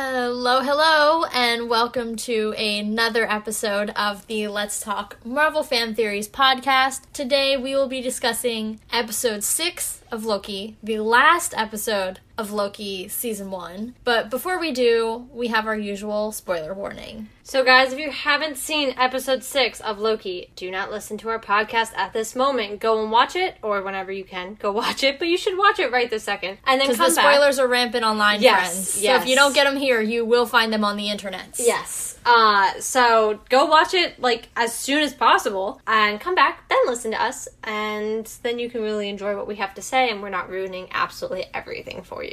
Hello, hello, and welcome to another episode of the Let's Talk Marvel Fan Theories podcast. Today we will be discussing episode 6 of Loki, the last episode of Loki season 1. But before we do, we have our usual spoiler warning. So, guys, if you haven't seen episode six of Loki, do not listen to our podcast at this moment. Go and watch it, or whenever you can, go watch it. But you should watch it right this second, and then come the spoilers are rampant online, Yes, friends. So if you don't get them here, you will find them on the internet. Yes. Uh, so go watch it like as soon as possible, and come back. Then listen to us, and then you can really enjoy what we have to say, and we're not ruining absolutely everything for you.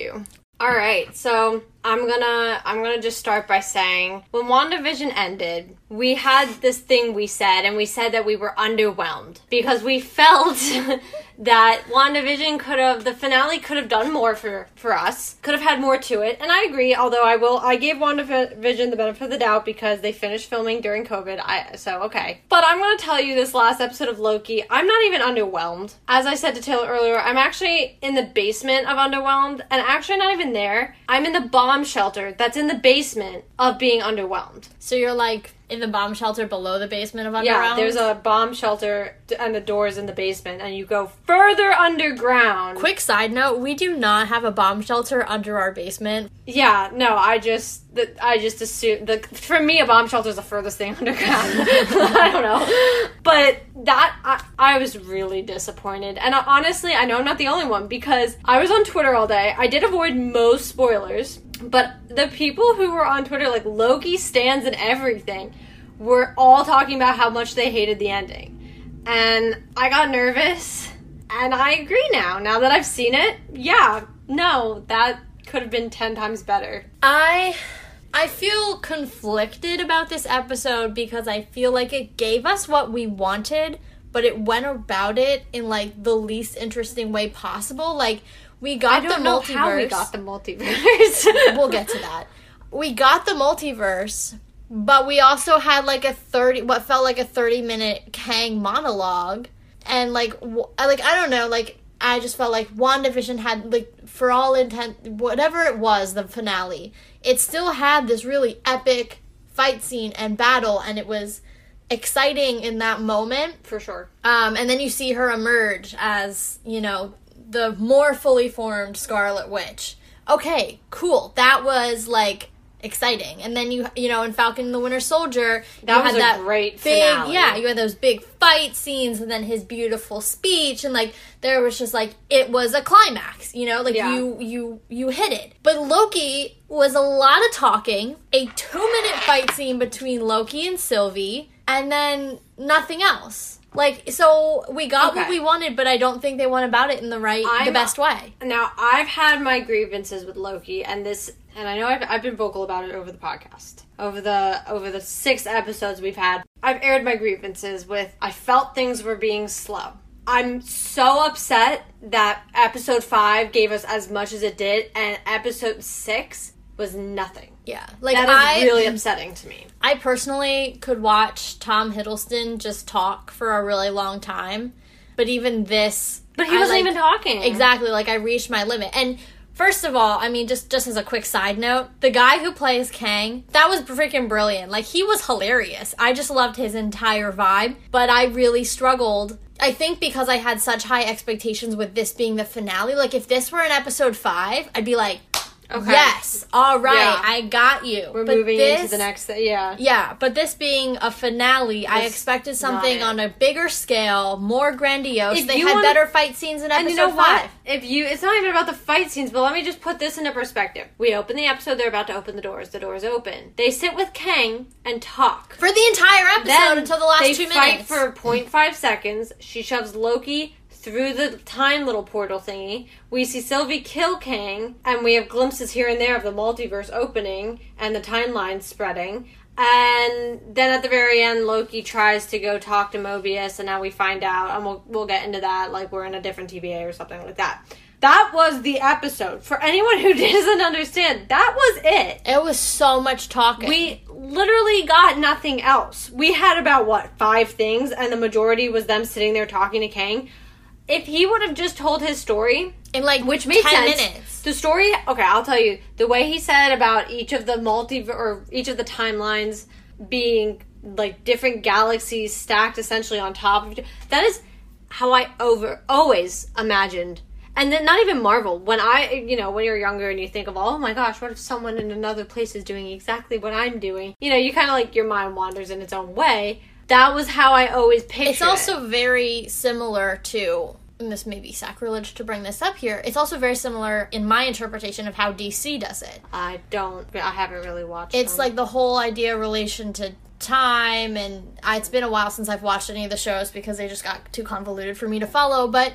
All right, so I'm gonna I'm gonna just start by saying when WandaVision ended, we had this thing we said, and we said that we were underwhelmed because we felt that WandaVision could have the finale could have done more for for us, could have had more to it, and I agree. Although I will I gave WandaVision the benefit of the doubt because they finished filming during COVID. I so okay, but I'm gonna tell you this last episode of Loki, I'm not even underwhelmed. As I said to Taylor earlier, I'm actually in the basement of underwhelmed, and actually not even there. I'm in the bomb shelter that's in the basement of being underwhelmed. So you're like in the bomb shelter below the basement of Underground? Yeah, there's a bomb shelter and the doors in the basement, and you go further underground. Quick side note: We do not have a bomb shelter under our basement. Yeah, no, I just the, I just assume the for me a bomb shelter is the furthest thing underground. I don't know, but that I, I was really disappointed, and I, honestly, I know I'm not the only one because I was on Twitter all day. I did avoid most spoilers, but the people who were on Twitter, like Loki stands and everything, were all talking about how much they hated the ending, and I got nervous. And I agree now. Now that I've seen it, yeah, no, that could have been 10 times better. I I feel conflicted about this episode because I feel like it gave us what we wanted, but it went about it in like the least interesting way possible. Like we got the multiverse. how we got the multiverse. we'll get to that. We got the multiverse, but we also had like a 30 what felt like a 30 minute Kang monologue and like w- I- like I don't know, like I just felt like WandaVision had like for all intent whatever it was, the finale, it still had this really epic fight scene and battle and it was exciting in that moment. For sure. Um, and then you see her emerge as, you know, the more fully formed Scarlet Witch. Okay, cool. That was like exciting. And then you you know, in Falcon and the Winter Soldier, That you was had a great big finale. yeah, you had those big fight scenes and then his beautiful speech and like there was just like it was a climax, you know, like Yeah. you you you hit it. But Loki was a lot of talking, a 2 minute fight scene between Loki and Sylvie and then nothing else. Like so we got what we wanted, but I don't think they went about it in the right the I'm- best way. Now, I've had my grievances with Loki, and this, and I know I've, I've been vocal about it over the podcast. Over the over the six episodes we've had, I've aired my grievances with. I felt things were being slow. I'm so upset that episode five gave us as much as it did, and episode six was nothing. Yeah. Like That is I really upsetting to me. I personally could watch Tom Hiddleston just talk for a really long time, but even this, But he wasn't like- even talking. Exactly, like I reached my limit. And first of all, I mean, just just as a quick side note, the guy who plays Kang, that was freaking brilliant. Like he was hilarious. I just loved his entire vibe, but I really struggled. I think because I had such high expectations with this being the finale. Like if this were an episode five, I'd be like, Okay. yes, all right, Yeah. I got you. We're But moving into the next. Yeah. yeah, but this being a finale, I expected something on a bigger scale, more grandiose. If they had wanna- better fight scenes in episode And you know five. what? If you, it's not even about the fight scenes, but let me just put this into perspective. We open the episode; they're about to open the doors. The doors open. They sit with Kang and talk. For the entire episode Then until the last they two fight minutes. for 0.5 seconds. She shoves Loki through the time little portal thingy. We see Sylvie kill Kang, and we have glimpses here and there of the multiverse opening and the timeline spreading. And then at the very end, Loki tries to go talk to Mobius, and now we find out, and we'll we'll get into that like we're in a different TVA or something like that. That was the episode. For anyone who doesn't understand, that was it. It was so much talking. We literally got nothing else. We had about what five things, and the majority was them sitting there talking to Kang. If he would have just told his story, in like which made 10 sense. minutes. The story, okay, I'll tell you the way he said about each of the multi or each of the timelines being like different galaxies stacked essentially on top of each. That is how I over always imagined. And then not even Marvel. When I, you know, when you're younger and you think of, oh my gosh, what if someone in another place is doing exactly what I'm doing? You know, you kind of like your mind wanders in its own way. That was how I always pictured. It's also very similar to and this may be sacrilege to bring this up here. It's also very similar in my interpretation of how DC does it. I don't. I haven't really watched. It's them. like the whole idea relation to time, and I, it's been a while since I've watched any of the shows because they just got too convoluted for me to follow. But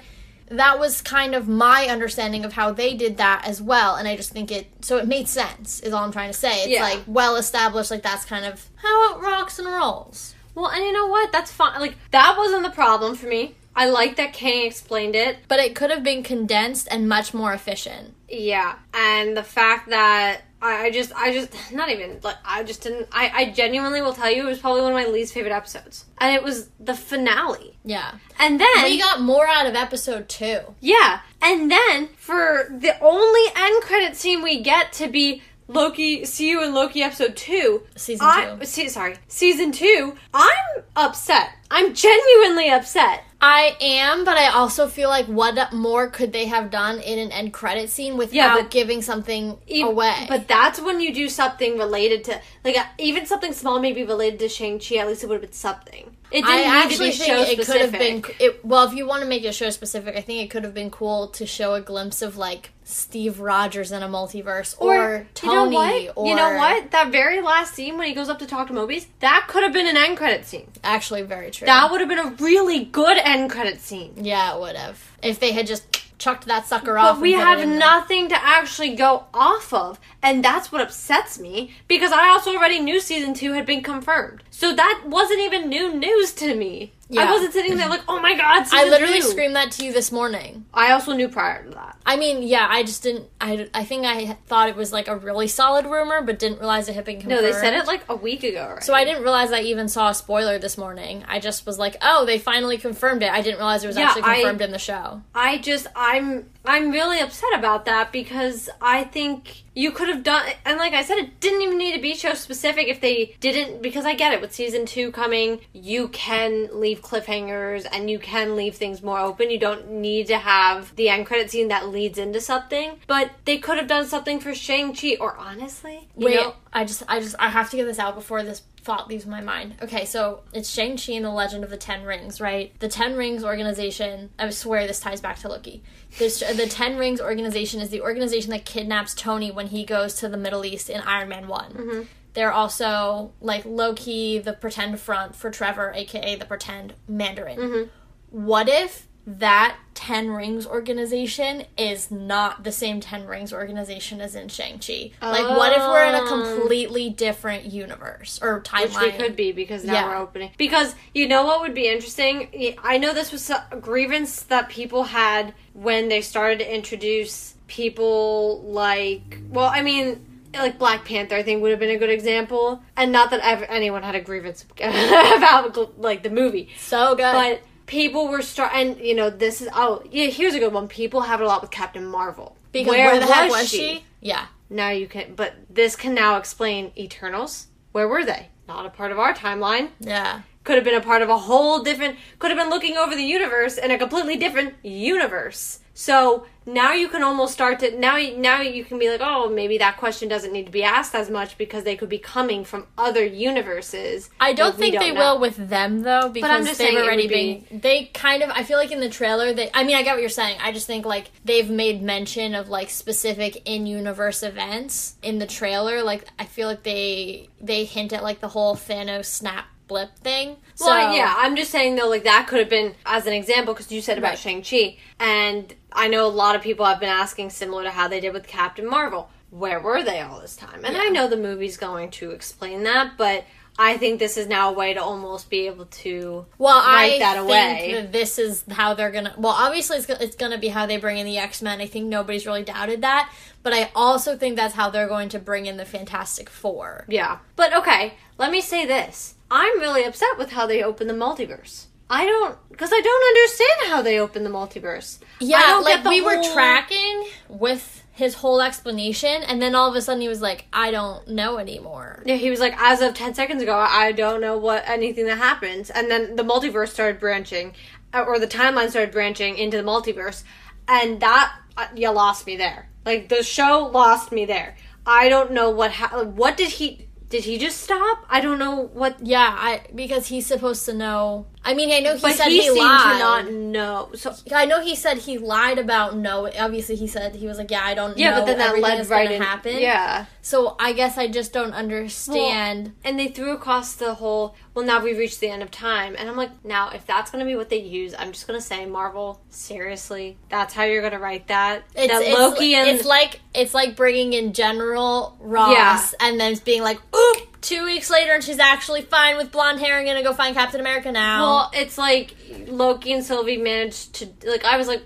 that was kind of my understanding of how they did that as well, and I just think it so it made sense. Is all I'm trying to say. It's Yeah. like well established. Like that's kind of how it rocks and rolls. Well, and you know what? That's fine. Like that wasn't the problem for me. I like that Kang explained it. But it could have been condensed and much more efficient. Yeah, and the fact that I, just, I just, not even like I just didn't. I, I genuinely will tell you, it was probably one of my least favorite episodes, and it was the finale. Yeah. And then We got more out of episode two. Yeah, and then for the only end credit scene we get to be Loki, see you in Loki episode two. Season I, two. See, sorry, season two. I'm upset. I'm genuinely upset. I am, but I also feel like what more could they have done in an end credit scene without Yeah, but- giving something E- away? But that's when you do something related to, like, uh, even something small, maybe related to Shang Chi. At least it would have been something. It didn't I need actually to be show think it could have been. It, well, if you want to make it show specific, I think it could have been cool to show a glimpse of like Steve Rogers in a multiverse, or, Tony, you know what? or you know what? That very last scene when he goes up to talk to Mobius, that could have been an end credit scene. Actually, very true. That would have been a really good end credit scene. yeah, it would have if they had just chucked that sucker off. But we and put it have in there. nothing to actually go off of, and that's what upsets me because I also already knew season two had been confirmed. So that wasn't even new news to me. I wasn't sitting there like, oh my god, I literally screamed that to you this morning. I also knew prior to that. I mean, yeah, I just didn't. I, I think I thought it was like a really solid rumor, but didn't realize it had been confirmed. No, they said it like a week ago. Already. So I didn't realize I even saw a spoiler this morning. I just was like, oh, they finally confirmed it. I didn't realize it was Yeah, actually I- confirmed in the show. I just I'm I'm really upset about that because I think you could have done and like I said it didn't even need to be show specific if they didn't because I get it with season 2 coming you can leave cliffhangers and you can leave things more open. You don't need to have the end credit scene that leads into something but they could have done something for Shang-Chi or honestly you Wait, know? I just, I just, I have to get this out before this thought leaves my mind. Okay, so it's Shang Chi and the Legend of the Ten Rings, right? The Ten Rings organization. I swear this ties back to Loki. This, the Ten Rings organization is the organization that kidnaps Tony when he goes to the Middle East in Iron Man One. Mm-hmm. They're also like Loki, the pretend front for Trevor, aka the pretend Mandarin. Mm-hmm. What if that Ten Rings organization is not the same Ten Rings organization as in Shang-Chi? Like, what if we're in a Oh. completely different universe or timeline? Which we could be because now Yeah. we're opening. Because you know what would be interesting? I know this was a grievance that people had when they started to introduce people like, well, I mean, like Black Panther, I think would have been a good example. And not that ever anyone had a grievance about like the movie, So good. but people were start and you know this is oh yeah here's a good one. People have it a lot with Captain Marvel because where, the heck was she? Yeah. now you can, but this can now explain Eternals. Where were they? Not a part of our timeline. Yeah. Could have been a part of a whole different. Could have been looking over the universe in a completely different universe. So now you can almost start to now. Now you can be like, oh, maybe that question doesn't need to be asked as much because they could be coming from other universes. I don't think they know. will with them though because just they've saying already be- been they kind of I feel like in the trailer they I mean I get what you're saying. I just think like they've made mention of like specific in-universe events in the trailer. Like I feel like they they hint at like the whole Thanos snap blip thing. So Well, yeah, I'm just saying though, like that could have been as an example because you said about Right. Shang Chi, and I know a lot of people have been asking similar to how they did with Captain Marvel. Where were they all this time? And I know the movie's going to explain that, but I think this is now a way to almost be able to Well, write I that away. that this is how they're gonna. Well, obviously, it's, it's gonna be how they bring in the X Men. I think nobody's really doubted that. But I also think that's how they're going to bring in the Fantastic Four. Yeah. But okay, let me say this. I'm really upset with how they open the multiverse. I don't, because I don't understand how they open the multiverse. I Yeah, don't like we were tracking with his whole explanation, and then all of a sudden he was like, "I don't know anymore." Yeah, he was like, as of 10 seconds ago, I don't know what anything that happens. And then the multiverse started branching, uh, or the timeline started branching into the multiverse. And that, uh, you lost me there. Like, the show lost me there. I don't know what, ha- what did he, did he just stop? I don't know what, Yeah, I because he's supposed to know. I mean, I know he but said he, lied. he, seemed lied. to not know. So, I know he said he lied about no. Obviously, he said he was like, "Yeah, I don't yeah, know." Yeah, but then that led right in. happen. Yeah. So I guess I just don't understand. and they threw across the whole well now we've reached the end of time and i'm like now if that's going to be what they use i'm just going to say marvel seriously that's how you're going to write that it's, that it's, loki and it's like it's like bringing in General Ross Yeah. and then being like, "Oop!" Two weeks later, and she's actually fine with blonde hair and gonna go find Captain America now. well it's like loki and sylvie managed to like i was like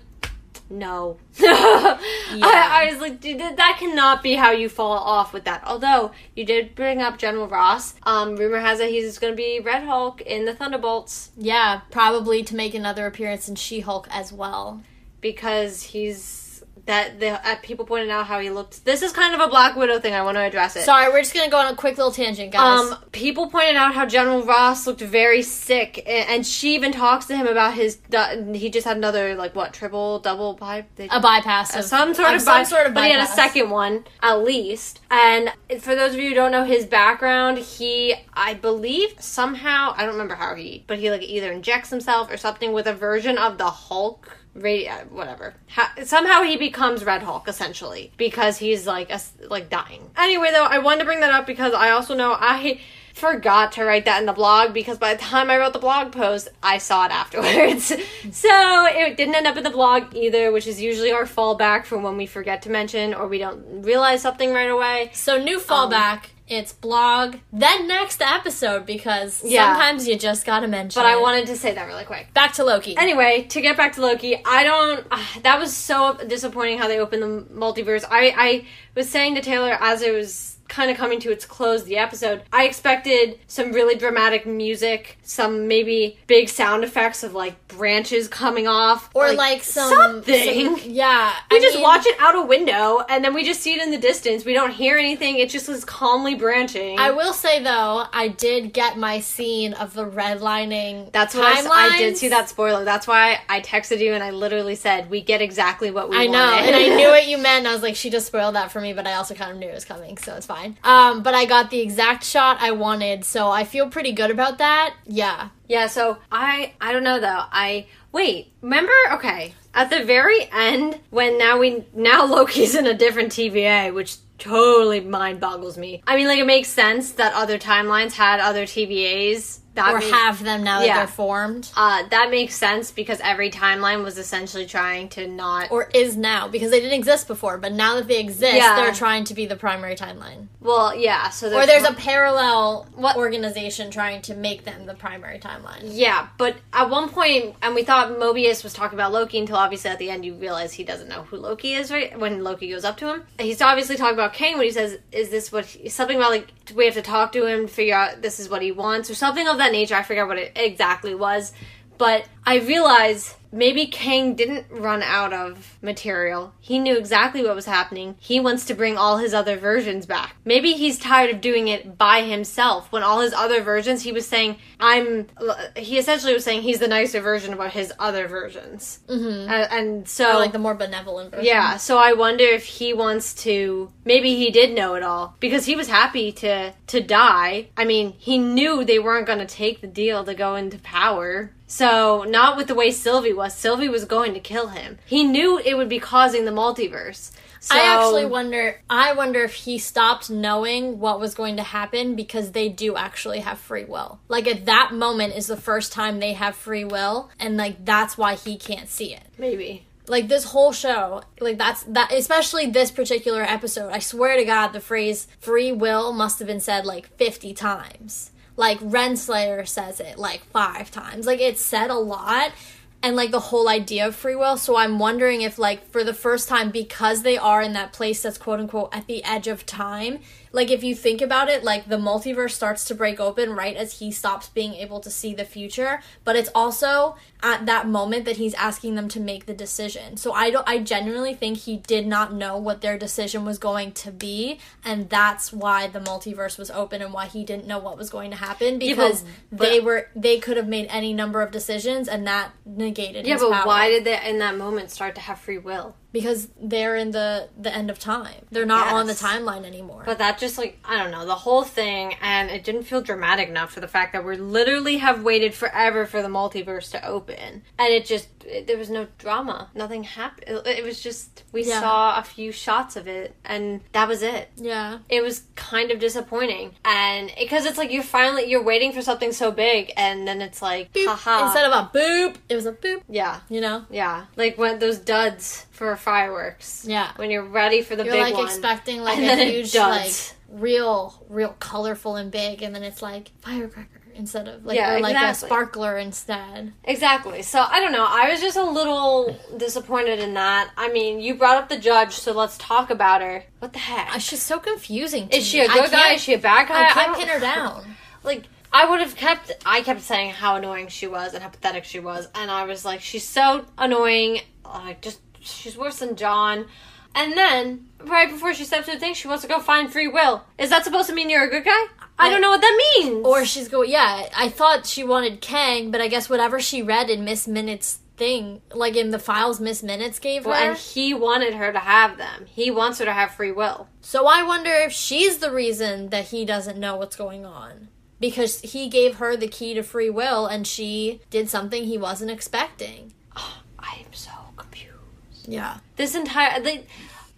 no. I, I was like dude, that, that cannot be how you fall off with that. Although you did bring up general ross. Um rumor has it he's going to be red hulk in the thunderbolts. Yeah, probably to make another appearance in She Hulk as well. because he's that the uh, people pointed out how he looked. This is kind of a Black Widow thing. I want to address it. Sorry, we're just gonna go on a quick little tangent, guys. um, people pointed out how General Ross looked very sick, a- and she even talks to him about his. du- He just had another like what triple, double pipe. They, a bypass of some sort of, some bi- sort of but he had a second one at least. And for those of you who don't know his background, he I believe somehow I don't remember how he, but he like either injects himself or something with a version of the Hulk. Radi- uh, whatever. Ha- somehow he becomes Red Hulk essentially because he's like a, like dying. Anyway, though, I wanted to bring that up because I also know I forgot to write that in the blog because by the time I wrote the blog post, I saw it afterwards. so it didn't end up in the blog either, which is usually our fallback from when we forget to mention or we don't realize something right away. So new fallback. It's blog, then next episode because Yeah. sometimes you just gotta mention. But I it. wanted to say that really quick. back to Loki. Anyway, to get back to Loki, I don't. Uh, that was so disappointing how they opened the multiverse. I I was saying to Taylor as it was kind of coming to its close, the episode. I expected some really dramatic music, some maybe big sound effects of like branches coming off, or like, some something. some- yeah, we I just mean, watch it out a window and then we just see it in the distance. We don't hear anything. It just was calmly branching. I will say though, I did get my scene of the redlining. That's what I did see that spoiler. That's why I texted you and I literally said we get exactly what we I know, and I knew what you meant. I was like, she just spoiled that for me, but I also kind of knew it was coming, so it's fine. Um, but I got the exact shot I wanted, so I feel pretty good about that. Yeah, Yeah, so I I don't know though. I wait, remember okay, at the very end when now we now Loki's in a different TVA, which totally mind boggles me. I mean like it makes sense that other timelines had other TVAs. That or makes- have them now that they're formed, uh, that makes sense because every timeline was essentially trying to not or is now because they didn't exist before, but now that they exist, Yeah. they're trying to be the primary timeline. well yeah so Or there's a parallel What- organization trying to make them the primary timeline. Yeah, but at one point, and we thought Mobius was talking about Loki until obviously at the end you realize he doesn't know who Loki is, right? When Loki goes up to him. He's obviously talking about Kang when he says, Is this what he, something about like, we have to talk to him to figure out this is what he wants, or something of that nature. I forget what it exactly was. But I realize maybe Kang didn't run out of material. He knew exactly what was happening. He wants to bring all his other versions back. Maybe he's tired of doing it by himself. When all his other versions, he was saying, I'm. He essentially was saying he's the nicer version about his other versions. Mm-hmm. and so. Or like the more benevolent version. Yeah, so I wonder if he wants to maybe he did know it all because he was happy to to die. I mean, he knew they weren't going to take the deal to go into power. So, not with the way Sylvie was. Sylvie was going to kill him. He knew it would be causing the multiverse. So, I actually wonder. I wonder if he stopped knowing what was going to happen because they do actually have free will. Like at that moment is the first time they have free will, and like that's why he can't see it. maybe. Like this whole show, like that's that. Especially this particular episode. I swear to God, the phrase "free will" must have been said like fifty times. Like Renslayer says it like five times. Like it's said a lot and like the whole idea of free will. So I'm wondering if like for the first time because they are in that place that's quote unquote at the edge of time, like if you think about it, like the multiverse starts to break open right as he stops being able to see the future, but it's also at that moment that he's asking them to make the decision. So I don't I genuinely think he did not know what their decision was going to be, and that's why the multiverse was open and why he didn't know what was going to happen because Yeah, but- but- they were they could have made any number of decisions and that negated Yeah, but power. why did they in that moment start to have free will? Because they're in the the end of time. They're not on the timeline anymore. But that just like I don't know the whole thing, and it didn't feel dramatic enough for the fact that we literally have waited forever for the multiverse to open, and it just it, there was no drama, nothing happened. It, it was just we Yeah. saw a few shots of it, and that was it. yeah. It was kind of disappointing, and because it's like you're finally you're waiting for something so big, and then it's like Boop. haha, Instead of a boop, it was a boop, yeah. you know? Yeah, like when those duds for fireworks. Yeah. when you're ready for the You're big like one. expecting like And a huge like real real colorful and big and then it's like firecracker instead of like Yeah, or like a sparkler instead. Exactly. So I don't know. I was just a little disappointed in that. I mean, you brought up the judge, so let's talk about her. What the heck? Uh, She's so confusing. Is she me. a I good guy? Is she a bad guy? I can't don't- pin her down. Like I would have kept. I kept saying how annoying she was and how pathetic she was, and I was like, she's so annoying. Like just she's worse than John. And then right before she steps to the thing, she wants to go find free will. Is that supposed to mean you're a good guy? I don't know what that means. Or she's going, yeah, I thought she wanted Kang, but I guess whatever she read in Miss Minutes thing, like in the files Miss Minutes gave her. Well, and he wanted her to have them. He wants her to have free will. So I wonder if she's the reason that he doesn't know what's going on. Because he gave her the key to free will and she did something he wasn't expecting. Oh, I am so. Yeah. This entire they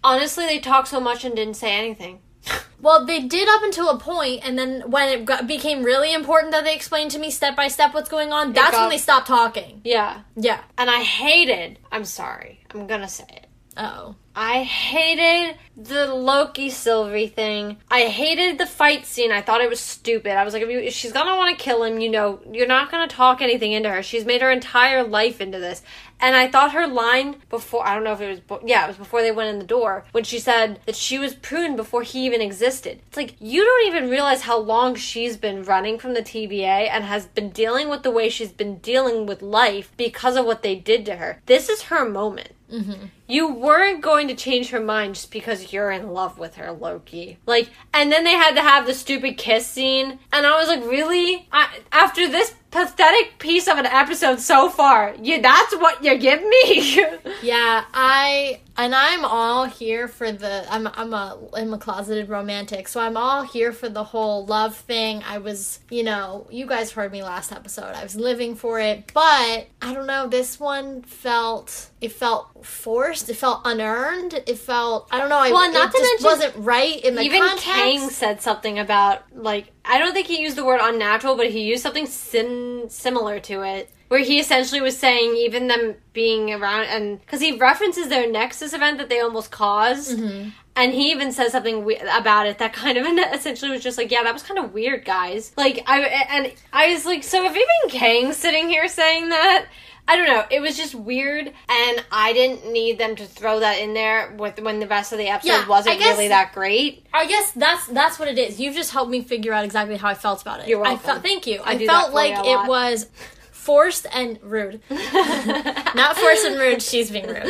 honestly they talked so much and didn't say anything. Well, they did up until a point, and then when it got, became really important that they explained to me step by step what's going on, that's got- when they stopped talking. Yeah. Yeah. And I hated I'm sorry. I'm gonna say it. Oh. I hated the Loki Sylvie thing. I hated the fight scene. I thought it was stupid. I was like, if, you, if she's gonna want to kill him, you know, you're not gonna talk anything into her. She's made her entire life into this. And I thought her line before, I don't know if it was, yeah, it was before they went in the door, when she said that she was pruned before he even existed. It's like, you don't even realize how long she's been running from the TVA and has been dealing with the way she's been dealing with life because of what they did to her. This is her moment. Mm-hmm. You weren't going to change her mind just because you're in love with her, Loki. Like, and then they had to have the stupid kiss scene, and I was like, really? I, after this pathetic piece of an episode so far, you that's what you give me? Yeah, I and I'm all here for the I'm I'm a I'm a closeted romantic, so I'm all here for the whole love thing. I was, you know, you guys heard me last episode. I was living for it, but I don't know, this one felt it felt forced, it felt unearned, it felt I don't know, I, Well, not it to just mention- wasn't right in the Even context. Kang said something about like I don't think he used the word unnatural, but he used something sim- similar to it. Where he essentially was saying even them being around and because he references their Nexus event that they almost caused, mm-hmm. and he even says something we- about it that kind of essentially was just like, yeah, that was kind of weird, guys. Like I and I was like, so if even Kang's sitting here saying that. I don't know. It was just weird, and I didn't need them to throw that in there with when the rest of the episode Yeah, wasn't guess- really that great. I guess that's that's what it is. You've just helped me figure out exactly how I felt about it. You're I welcome. felt thank you. I I, felt like it was forced and rude. Not forced and rude, she's being rude.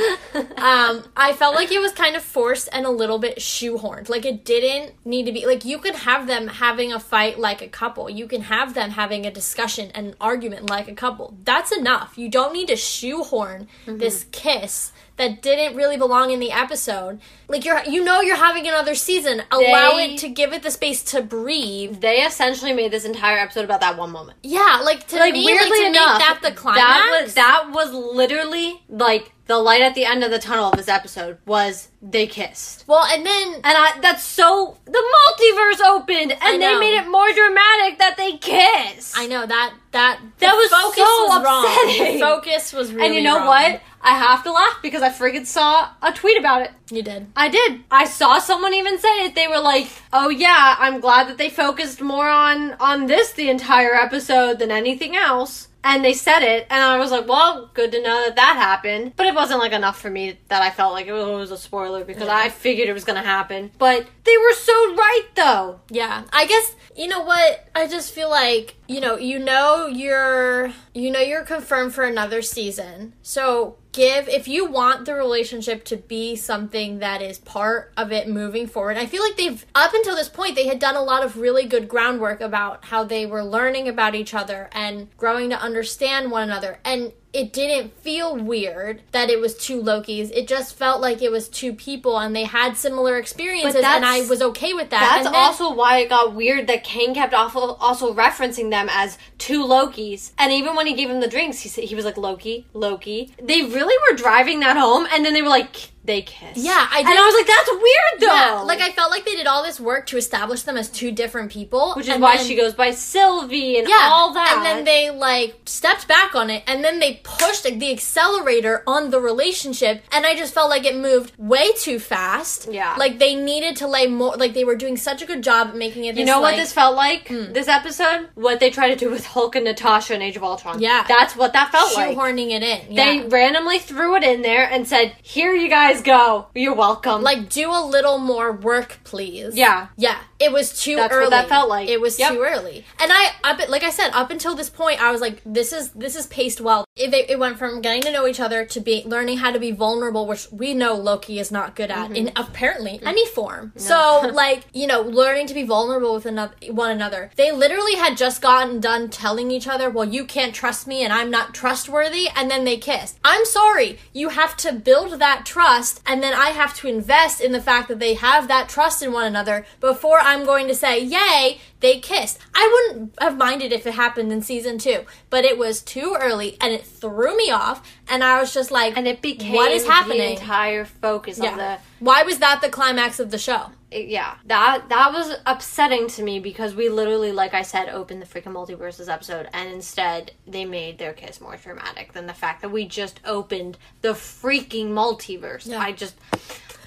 Um, I felt like it was kind of forced and a little bit shoehorned. Like it didn't need to be like you could have them having a fight like a couple. You can have them having a discussion and an argument like a couple. That's enough. You don't need to shoehorn Mm-hmm. this kiss that didn't really belong in the episode. Like you're you know you're having another season. Allow They- it to give it the space to breathe. They essentially made this entire episode about that one moment. Yeah, like to Like me, weirdly like, enough, make that the climax. that was that was literally like the light at the end of the tunnel of this episode was they kissed. Well, and then And I, that's so. The multiverse opened, and they made it more dramatic that they kiss. I know that that That was focus so was wrong. upsetting. The focus was really and you know wrong. what? I have to laugh because I friggin' saw a tweet about it. You did. I did. I saw someone even say it. They were like, "Oh yeah, I'm glad that they focused more on on this the entire episode than anything else." And they said it, and I was like, "Well, good to know that that happened." But it wasn't like enough for me that I felt like it was a spoiler because Yeah. I figured it was gonna happen. But they were so right, though. Yeah, I guess you know what. I just feel like you know, you know, you're you know you're confirmed for another season. So give if you want the relationship to be something that is part of it moving forward. I feel like they've up until this point they had done a lot of really good groundwork about how they were learning about each other and growing to understand one another and it didn't feel weird that it was two Lokis. It just felt like it was two people and they had similar experiences and I was okay with that. That's And then- also why it got weird that Kang kept also, also referencing them as two Lokis. And even when he gave him the drinks, he said he was like Loki, Loki. They really were driving that home, and then they were like they kiss. Yeah, I and did- I was like, that's weird though. Yeah, like I felt like they did all this work to establish them as two different people, which is and why then- she goes by Sylvie and yeah, all that. and then they like stepped back on it, and then they pushed like, the accelerator on the relationship, and I just felt like it moved way too fast. Yeah. like they needed to lay more. Like they were doing such a good job at making it. You know what like- this felt like? Hmm. This episode? What they tried to do with Hulk and Natasha in Age of Ultron. Yeah. That's what that felt like. shoehorning it in. They randomly threw it in there and said, Here you guys go. You're welcome. like do a little more work, please. Yeah. Yeah, it was too That's what early. that felt like. It was Yep. too early, and I up like I said up until this point, I was like, this is this is paced well. It, it, it went from getting to know each other to be learning how to be vulnerable, which we know Loki is not good at in mm-hmm. apparently mm-hmm. any form. So like you know, learning to be vulnerable with another one another. They literally had just gotten done telling each other, well, you can't trust me, and I'm not trustworthy, and then they kissed. I'm sorry, you have to build that trust, and then I have to invest in the fact that they have that trust in one another before I'm going to say, yay, they kissed. I wouldn't have minded if it happened in season two, but it was too early and it threw me off, and I was just like, and it became what is the happening? entire focus yeah. of the Why was that the climax of the show? it- yeah that that was upsetting to me because we literally like i said opened the freaking multiverses episode and instead they made their kiss more dramatic than the fact that we just opened the freaking multiverse Yeah. i just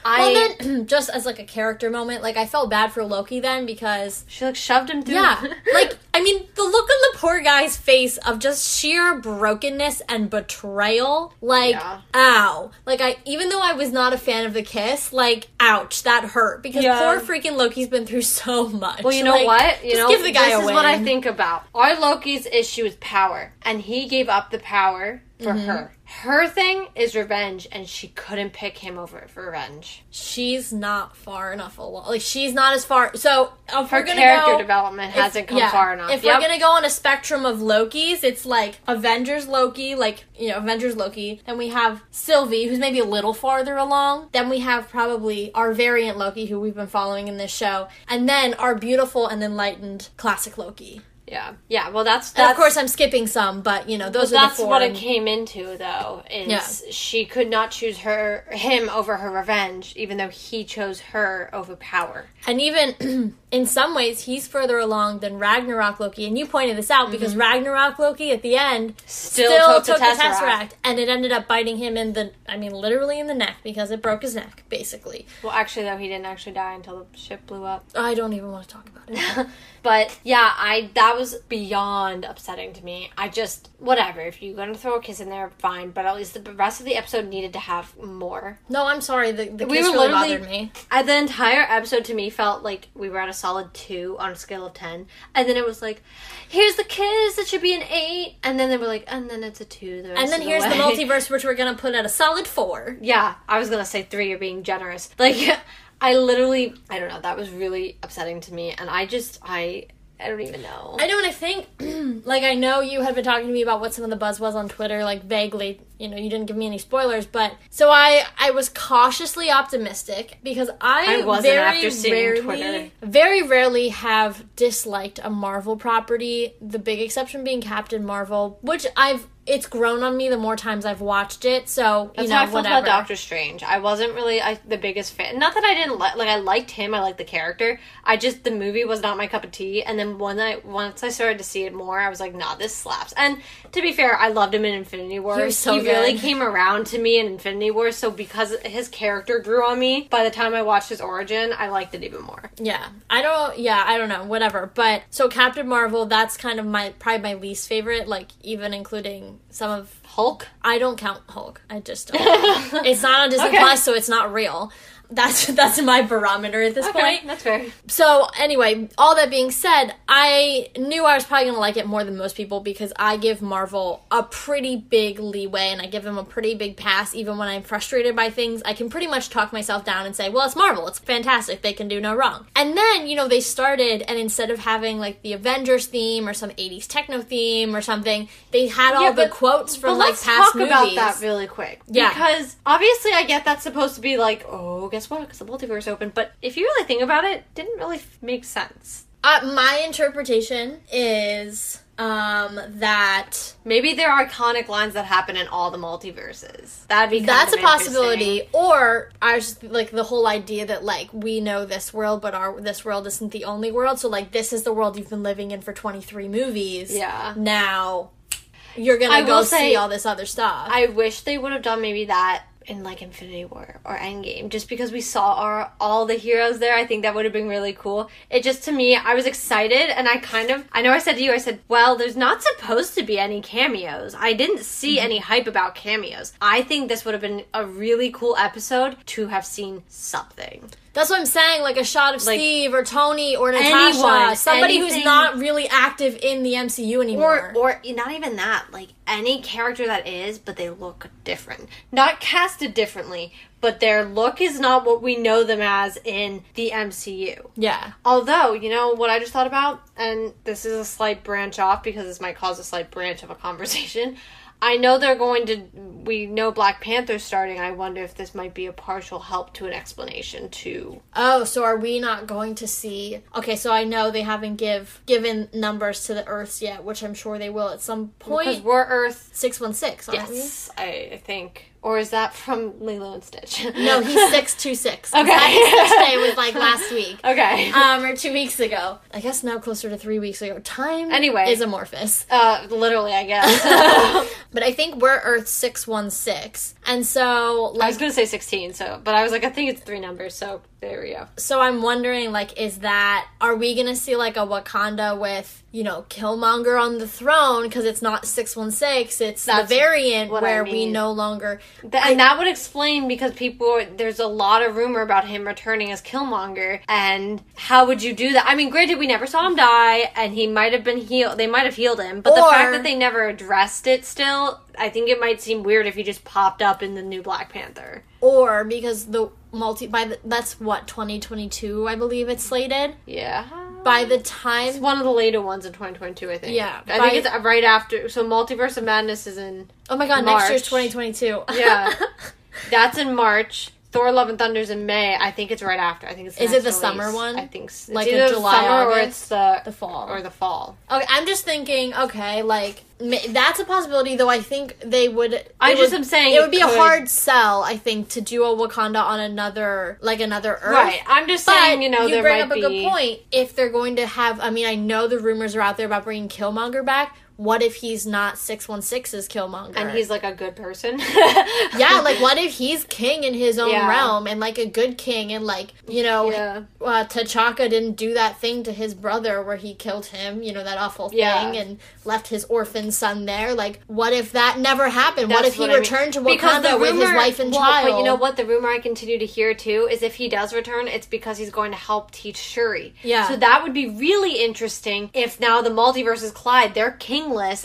i Well, then, just as like a character moment, like I felt bad for Loki then because she like shoved him through Yeah. like, I mean, the look on the poor guy's face of just sheer brokenness and betrayal. Like, Yeah. ow. Like, I, even though I was not a fan of the kiss, like, ouch, that hurt. Because Yeah. poor freaking Loki's been through so much. Well, you know Like, what? You know, give the guy this is win. what I think about. Our Loki's issue is power, and he gave up the power for Mm-hmm. her. Her thing is revenge, and she couldn't pick him over for revenge. She's not far enough along. Like, she's not as far. So, if Her character go, development if- hasn't come yeah, far enough. If Yep. we're gonna go on a spectrum of Lokis, it's like Avengers Loki, like you know Avengers Loki. Then we have Sylvie, who's maybe a little farther along. Then we have probably our variant Loki, who we've been following in this show, and then our beautiful and enlightened classic Loki. Yeah, yeah. Well, that's that's of course, I'm skipping some, but you know those are that's the four. what it came into though. Is Yeah. she could not choose her him over her revenge, even though he chose her over power. And even in some ways, he's further along than Ragnarok Loki. And you pointed this out because mm-hmm. Ragnarok Loki at the end Still, still, took, the Tesseract. and it ended up biting him in the, I mean, literally in the neck because it broke his neck, basically. Well, actually, though, he didn't actually die until the ship blew up. I don't even want to talk about it. But yeah, I that was beyond upsetting to me. I just whatever. If you're gonna throw a kiss in there, fine. But at least the rest of the episode needed to have more. no, I'm sorry. The, the We kiss really bothered me. Uh, the entire episode to me felt like we were at a solid two on a scale of ten, and then it was like, "Here's the kiss. It should be an eight. and then they were like, "And then it's a two. The And then here's the way. multiverse, which we're going to put at a solid four. Yeah, I was gonna say three. You're being generous. Like, I literally, I don't know. That was really upsetting to me, and I just, I, I don't even know. I know, and I think, like, I know you had been talking to me about what some of the buzz was on Twitter, like, vaguely, you know, you didn't give me any spoilers, but so I I was cautiously optimistic because I, I wasn't very rarely, Twitter. very rarely have disliked a Marvel property. The big exception being Captain Marvel, which I've it's grown on me the more times I've watched it. So you That's know, how I felt whatever. about Doctor Strange. I wasn't really I, the biggest fan. Not that I didn't like, like I liked him. I liked the character. I just the movie was not my cup of tea. And then when I once I started to see it more, I was like, nah, this slaps. And to be fair, I loved him in Infinity War. He was so really good. Came around to me in Infinity War. So because his character grew on me, by the time I watched his origin, I liked it even more. Yeah, I don't. Yeah, I don't know. Whatever. But so Captain Marvel, that's kind of my probably my least favorite. Like even including some of Hulk. I don't count Hulk. I just don't. it's not on Disney Okay. Plus, so it's not real. That's that's my barometer at this Okay, point. that's fair. So anyway, all that being said, I knew I was probably gonna like it more than most people because I give Marvel a pretty big leeway and I give them a pretty big pass. Even when I'm frustrated by things, I can pretty much talk myself down and say, "Well, it's Marvel. It's fantastic. They can do no wrong." And then you know they started, and instead of having like the Avengers theme or some '80s techno theme or something, they had all Yeah, the quotes from But like let's past talk movies. about that really quick. Yeah. Because obviously, I get that's supposed to be like, oh, guess what? Because the multiverse opened. But if you really think about it, it didn't really f- make sense. Uh, my interpretation is um, that Maybe there are iconic lines that happen in all the multiverses. That'd be that's a possibility. Or I was just like the whole idea that like we know this world, but our this world isn't the only world. So like this is the world you've been living in for twenty three movies. Yeah. Now you're gonna I go will see say- all this other stuff. I wish they would have done maybe that in like Infinity War or Endgame, just because we saw our all the heroes there. I think that would have been really cool. It just to me, I was excited, and I kind of, I know I said to you, I said, well, there's not supposed to be any cameos. I didn't see Mm-hmm. any hype about cameos. I think this would have been a really cool episode to have seen something. That's what I'm saying. Like a shot of Like, Steve or Tony or Natasha, anyone, somebody who's not really active in the MCU anymore. Or, or not even that, like any character that is, but they look different. Not casted differently, but their look is not what we know them as in the MCU. yeah. Although, you know what I just thought about, and this is a slight branch off because this might cause a slight branch of a conversation. I know they're going to. We know Black Panther's starting. I wonder if this might be a partial help to an explanation to. Oh, so are we not going to see? Okay, so I know they haven't give given numbers to the Earths yet, which I'm sure they will at some Because point. we're Earth. Six one six. Yes, I, I think. Or is that from Lilo and Stitch? No, he's six two six. Okay. That Stitch Day was like last week. okay. Um, or two weeks ago. I guess now closer to three weeks ago. Time Anyway. is amorphous. Uh, literally, I guess. But I think we're Earth six one six, and so I was gonna say sixteen, so but I was like, I think it's three numbers, so there we go. so I'm wondering like is that are we gonna see like a Wakanda with you know Killmonger on the throne because it's not six one six it's That's the variant what I where we no longer and that would explain because people there's a lot of rumor about him returning as Killmonger, and how would you do that? I mean, granted, we never saw him die, and he might have been healed. They might have healed him, but the fact that they never addressed it still, I think it might seem weird if he just popped up in the new Black Panther. or because the multi by the, that's what 2022 I believe it's slated Yeah. by the It's time one of the later ones in 2022, I think. Yeah, I by- think it's right after. So, Multiverse of Madness is in. oh my god next year's 2022 Yeah. That's in March. Thor: Love and Thunder's in May. I think it's right after. I think it's. Is next it the release. summer one? I think s- it's Like the July, summer or it's the the fall or the fall. Okay, I'm just thinking. Okay, like that's a possibility. Though I think they would. I just would- am saying it would be a hard sell. I think to do a Wakanda on another, like another Earth. Right. I'm just But saying, you know, you bring up a good point. If they're going to have, I mean, I know the rumors are out there about bringing Killmonger back. What if he's not six one six's Killmonger? And he's like a good person. yeah, like what if he's king in his own Yeah. realm and like a good king and like you know Yeah. uh, T'Chaka didn't do that thing to his brother where he killed him, you know that awful thing and left his orphan son there. Like what if that never happened? what if he I mean. returned to Because the Wakanda with his wife and well, child? But you know what? The rumor I continue to hear too is if he does return, it's because he's going to help teach Shuri. Yeah. So that would be really interesting if now the multiverses collide. They're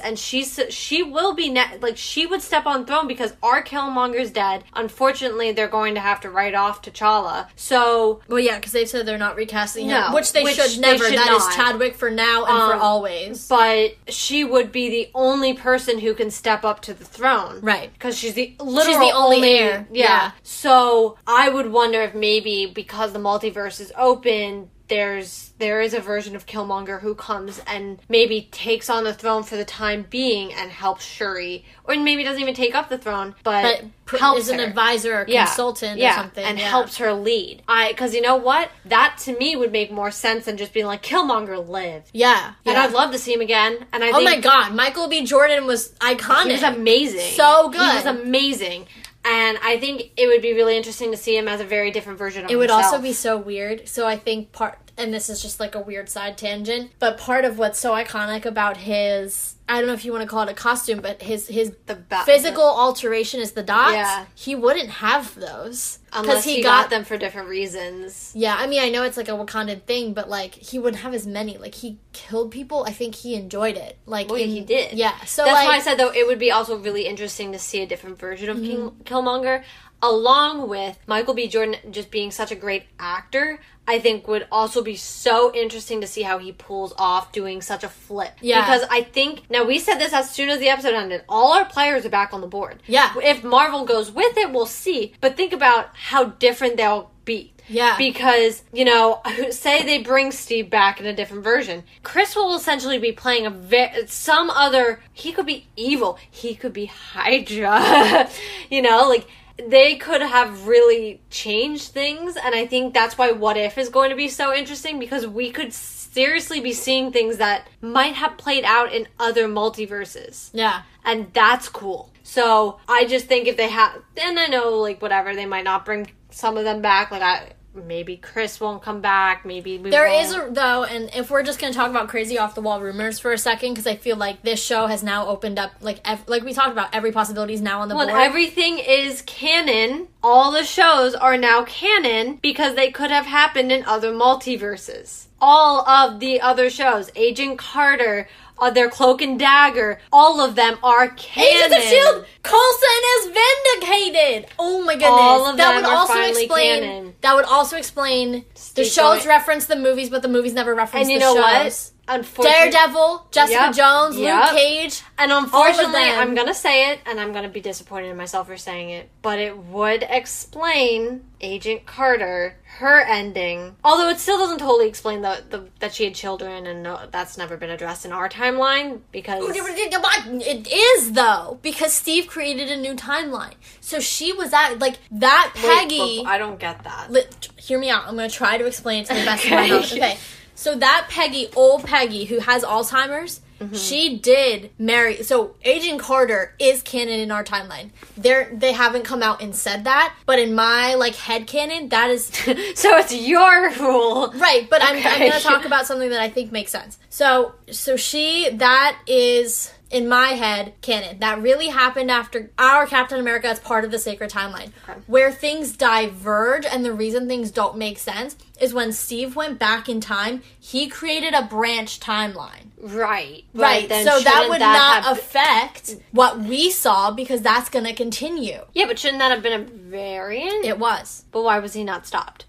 and she's she will be ne- like she would step on throne because our Killmonger's dead. Unfortunately, they're going to have to write off T'Challa. So Well, yeah, because they've said they're not recasting No, him, which they which should they never. That should is. Chadwick for now and for Um, always. but she would be the only person who can step up to the throne. Right. Because she's the literal the only heir. Yeah. Yeah. So I would wonder if maybe because the multiverse is open, there's there is a version of Killmonger who comes and maybe takes on the throne for the time being and helps Shuri, or maybe doesn't even take up the throne, but, but helps is an her. advisor or Yeah. consultant yeah, or something. and yeah. helps her lead. I because you know what that to me would make more sense than just being like Killmonger live. Yeah. And. I'd love to see him again. And I Oh my god, Michael B. Jordan was iconic. he was amazing. So good. He was amazing. And I think it would be really interesting to see him as a very different version of It would himself. also be so weird. So I think part, and this is just like a weird side tangent, but part of what's so iconic about his, I don't know if you want to call it a costume, but his his the ba- physical alteration is the dots. Yeah. He wouldn't have those unless he, got, them for different reasons. Yeah, I mean, I know it's like a Wakandan thing, but like he wouldn't have as many. Like he killed people. I think he enjoyed it. Like Well, in- he did. Yeah. So That's like, why I said though it would be also really interesting to see a different version of King, Mm-hmm. Killmonger, along with Michael B. Jordan just being such a great actor. I think would also be so interesting to see how he pulls off doing such a flip. Yeah. Because I think now we said this as soon as the episode ended. All our players are back on the board. Yeah. If Marvel goes with it, we'll see. But think about how different they'll be. Yeah. Because, you know, say they bring Steve back in a different version. Chris will essentially be playing a ve- some other he could be evil. He could be Hydra. you know, like they could have really changed things and I think that's why What If is going to be so interesting because we could seriously be seeing things that might have played out in other multiverses yeah. and that's cool. So I just think if they have, then I know like whatever they might not bring some of them back. Like I maybe Chris won't come back. Maybe we There is a though, and if we're just gonna talk about crazy off the wall rumors for a second, because I feel like this show has now opened up, like ev- like we talked about, every possibility is now on the when board. everything is canon. All the shows are now canon because they could have happened in other multiverses. All of the other shows, Agent Carter, uh, their Cloak and Dagger, all of them are canon. Agents of Shield, Coulson is vindicated. Oh my goodness! All of that them would are also finally explain. canon. That would also explain the shows going- reference the movies, but the movies never reference and you the know shows. what? Unfortunately, Daredevil, Jessica Yep. Jones, Yep. Luke Cage. And unfortunately. I'm gonna say it, and I'm gonna be disappointed in myself for saying it, but it would explain Agent Carter, her ending. Although it still doesn't totally explain the, the that she had children, and no, that's never been addressed in our timeline because It is though because Steve created a new timeline. So she was at like that Peggy. but I don't get that. li- hear me out. I'm going to try to explain it to the best of my knowledge. Okay. So that Peggy, old Peggy, who has Alzheimer's, Mm-hmm. she did marry. So Agent Carter is canon in our timeline. They're they haven't come out and said that, but in my like head canon, that is so it's your rule. right. But I'm, I'm going to talk about something that I think makes sense. So so she that is in my head canon that really happened after our captain america is part of the sacred timeline Okay. where things diverge and the reason things don't make sense is when steve went back in time he created a branch timeline Right. Right then so that would not have- affect what we saw because that's going to continue Yeah, but shouldn't that have been a variant? it was But why was he not stopped?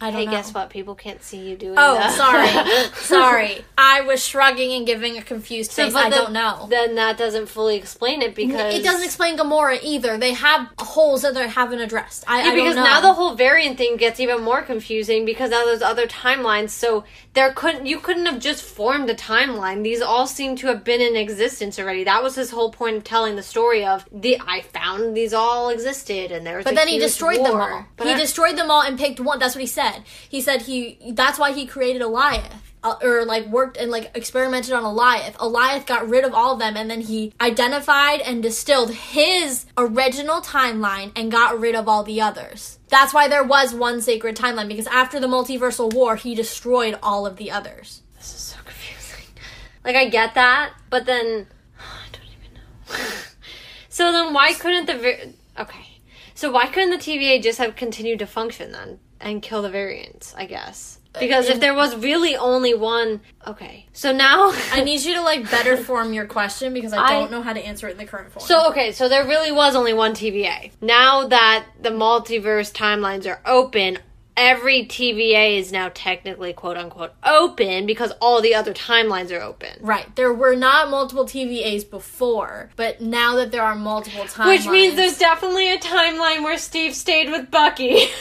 I don't Hey, know guess what? People can't see you doing oh that. sorry sorry i was shrugging and giving a confused face i then- don't know Then that doesn't fully explain it because It doesn't explain Gamora either. They have holes that they haven't addressed. I, Yeah, I because now the whole variant thing gets even more confusing because now there's other timelines. So there couldn't you couldn't have just formed a timeline. These all seem to have been in existence already. That was his whole point of telling the story of the I found these all existed and there was. but a then he destroyed them all. But he I- destroyed them all and picked one. That's what he said. He said he. That's why he created Alioth. Uh, Uh, or like worked and like experimented on Alioth. Alioth got rid of all of them and then he identified and distilled his original timeline and got rid of all the others. That's why there was one sacred timeline because after the multiversal war he destroyed all of the others. This is so confusing. Like I get that, but then I don't even know. so then why couldn't the var- okay? So why couldn't the TVA just have continued to function then and kill the variants? I guess because if there was really only one, okay. So now I need you to like better form your question because I I- don't know how to answer it in the current form. So okay, so there really was only one TVA. Now that the multiverse timelines are open, every TVA is now technically quote unquote open because all the other timelines are open. Right. There were not multiple TVAs before, but now that there are multiple timelines. Which means there's definitely a timeline where Steve stayed with Bucky.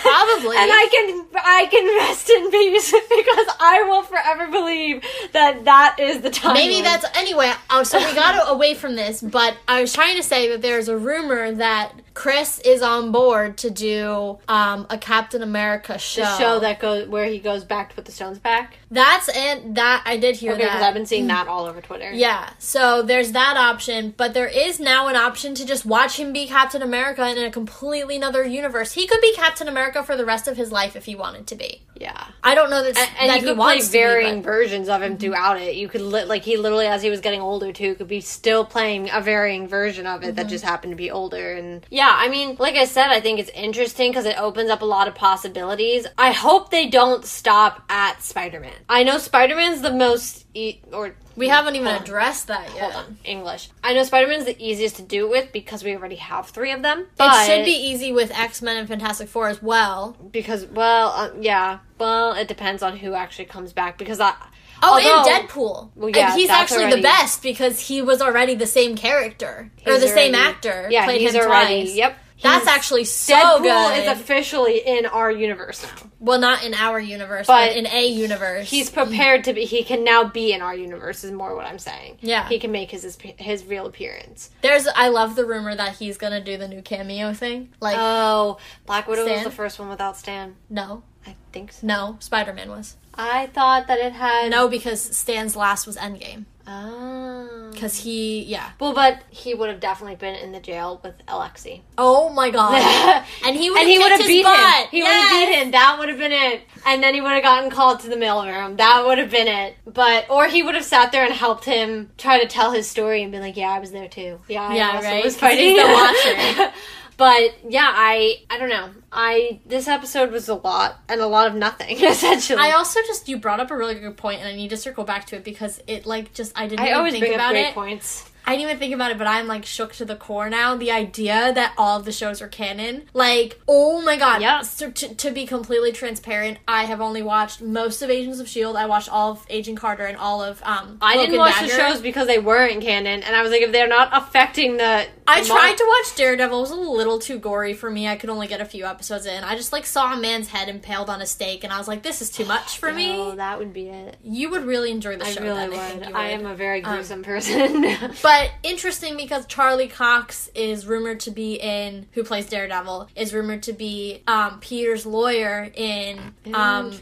Probably. And I can I can rest in peace because I will forever believe that that is the timeline. Maybe that's anyway. Oh, so we got away from this, but I was trying to say that there's a rumor that Chris is on board to do um, a Captain America show. the show that goes where he goes back to put the stones back. That's and that I did hear Okay, because. I've been seeing mm. that all over Twitter. Yeah, so there's that option, but there is now an option to just watch him be Captain America in a completely another universe. He could be Captain America for the rest of his life if he wanted to be. yeah. I don't know that, And, and that you he could play wants to be, varying but- versions of him mhm. throughout it. You could li- like he literally, as he was getting older too, could be still playing a varying version of it that mhm. just happened to be older. And yeah, I mean, like I said, I think it's interesting because it opens up a lot of possibilities. I hope they don't stop at Spider Man. I know Spider Man's the most e- or We haven't even addressed that yet. hold on English. I know Spider Man's the easiest to do it with because we already have three of them. It should be easy with X Men and Fantastic Four as well. because well, uh, yeah. Well, it depends on who actually comes back because I. Oh, although- and Deadpool. Well, yeah, and he's actually already- the best because he was already the same character or the same actor. Yeah, played he's him already. twice. Yep. That's actually so Deadpool good. is officially in our universe now. well, not in our universe, but, But in a universe. He's prepared to be. He can now be in our universe. Is more what I'm saying. Yeah. He can make his his, his real appearance. There's. I love the rumor that he's gonna do the new cameo thing. Like, Oh, Black Widow was the first one without Stan. no, I think so. no, Spider Man was I thought that it had no because Stan's last was Endgame Oh. because he, yeah. Well, but he would have definitely been in the jail with Alexei. Oh my god, and he would and he would have beat butt. him. He would have beat him. That would have been it. And then he would have gotten called to the mailroom. That would have been it. But or he would have sat there and helped him try to tell his story and been like, "Yeah, I was there too. Yeah, I Yeah, right? was fighting." he's the watcher. but yeah, I I don't know. I this episode was a lot and a lot of nothing essentially. I also just you brought up a really good point, and I need to circle back to it because it like just I didn't I always think bring up about great it. points. I didn't even think about it, but I'm like shook to the core now. The idea that all of the shows are canon, like, oh my god. Yeah. So, to, to be completely transparent, I have only watched most of Agents of Shield. I watched all of Agent Carter and all of um. I Cloak didn't watch Dagger. the shows because they weren't canon, and I was like, if they're not affecting the, I tried to watch Daredevil. It was a little too gory for me. I could only get a few episodes in. I just like saw a man's head impaled on a stake, and I was like, "This is too much for Oh, me." Oh, that would be it. You would really enjoy the I show. really then, I, think would. I would. am a very Um, gruesome person. But interesting because Charlie Cox is rumored to be in who plays Daredevil is rumored to be um, Peter's lawyer in um.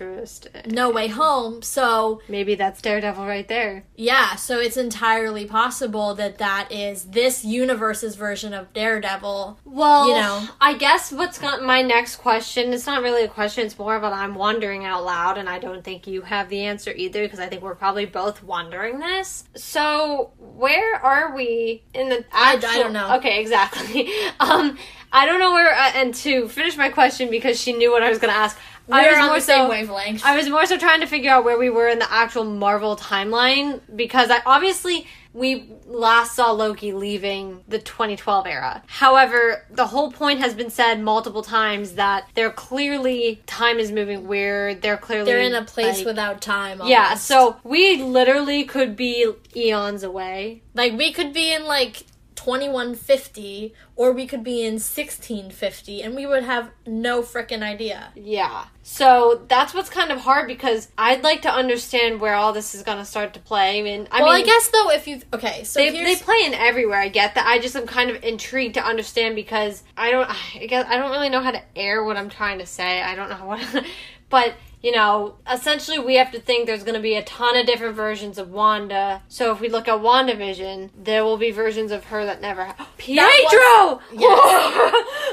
No Way Home. So Maybe that's Daredevil right there. yeah, so it's entirely possible that that is this universe's version of Daredevil. Well, You know. I guess what's got my next question? It's not really a question. It's more of an I'm wondering out loud, and I don't think you have the answer either because I think we're probably both wondering this. So, where are we in the? I- I don't know. Okay, exactly. Um, I don't know where. Uh, and to finish my question, because she knew what I was going to ask. I We're was on more the same so- wavelength. I was more so trying to figure out where we were in the actual Marvel timeline because I obviously we last saw Loki leaving the 2012 era. However, the whole point has been said multiple times that they're clearly time is moving weird. They're clearly They're in a place like- without time. yeah. So we literally could be eons away. like we could be in like 2150 or we could be in 1650 and we would have no freaking idea. Yeah. So that's what's kind of hard because I'd like to understand where all this is going to start to play. I mean, I well, mean, I guess though if you okay, so they, they play in everywhere. I get that. I just am kind of intrigued to understand because I don't. I guess I don't really know how to air what I'm trying to say. I don't know what, but you know, essentially we have to think there's going to be a ton of different versions of Wanda. So if we look at WandaVision, there will be versions of her that never. Pietro. Yes.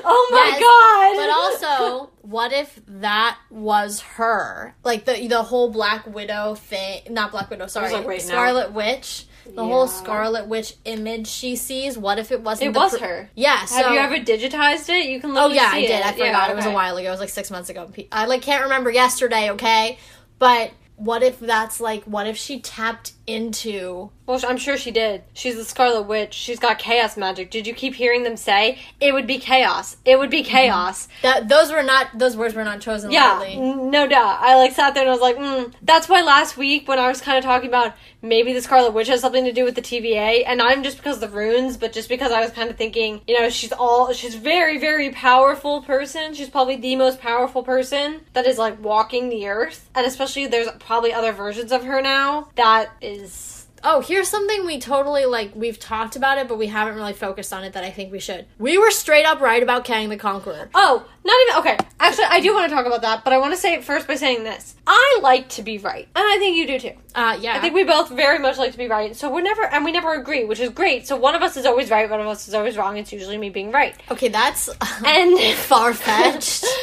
oh my Yes, god. But also, what if that was her? Like the the whole Black Widow thing, not Black Widow, sorry, like. Scarlet Witch. The whole Scarlet Witch image she sees. What if it wasn't? It was pr- her. Yeah. So, Have you ever digitized it? You can. Oh yeah, I did. It. I forgot. Yeah, It was a while ago. It was like six months ago. I like can't remember yesterday. Okay, but what if that's like? What if she tapped into Well, I'm sure she did. She's the Scarlet Witch. She's got chaos magic. Did you keep hearing them say it would be chaos? It would be chaos. that. Those were not those words were not chosen Yeah, n- no doubt. I like sat there and I was like, mm. that's why last week when I was kind of talking about maybe the Scarlet Witch has something to do with the TVA, and not just because of the runes, but just because I was kind of thinking, you know, she's all she's very very powerful person. She's probably the most powerful person that is like walking the earth, and especially there's probably other versions of her now that is. Oh, here's something we totally like. We've talked about it, but we haven't really focused on it. That I think we should. We were straight up right about Kang the Conqueror. Oh, not even okay. Actually, I do want to talk about that, but I want to say it first by saying this: I like to be right, and I think you do too. Uh, yeah. I think we both very much like to be right. So we're never, and we never agree, which is great. So one of us is always right, one of us is always wrong. It's usually me being right. okay, that's And far fetched.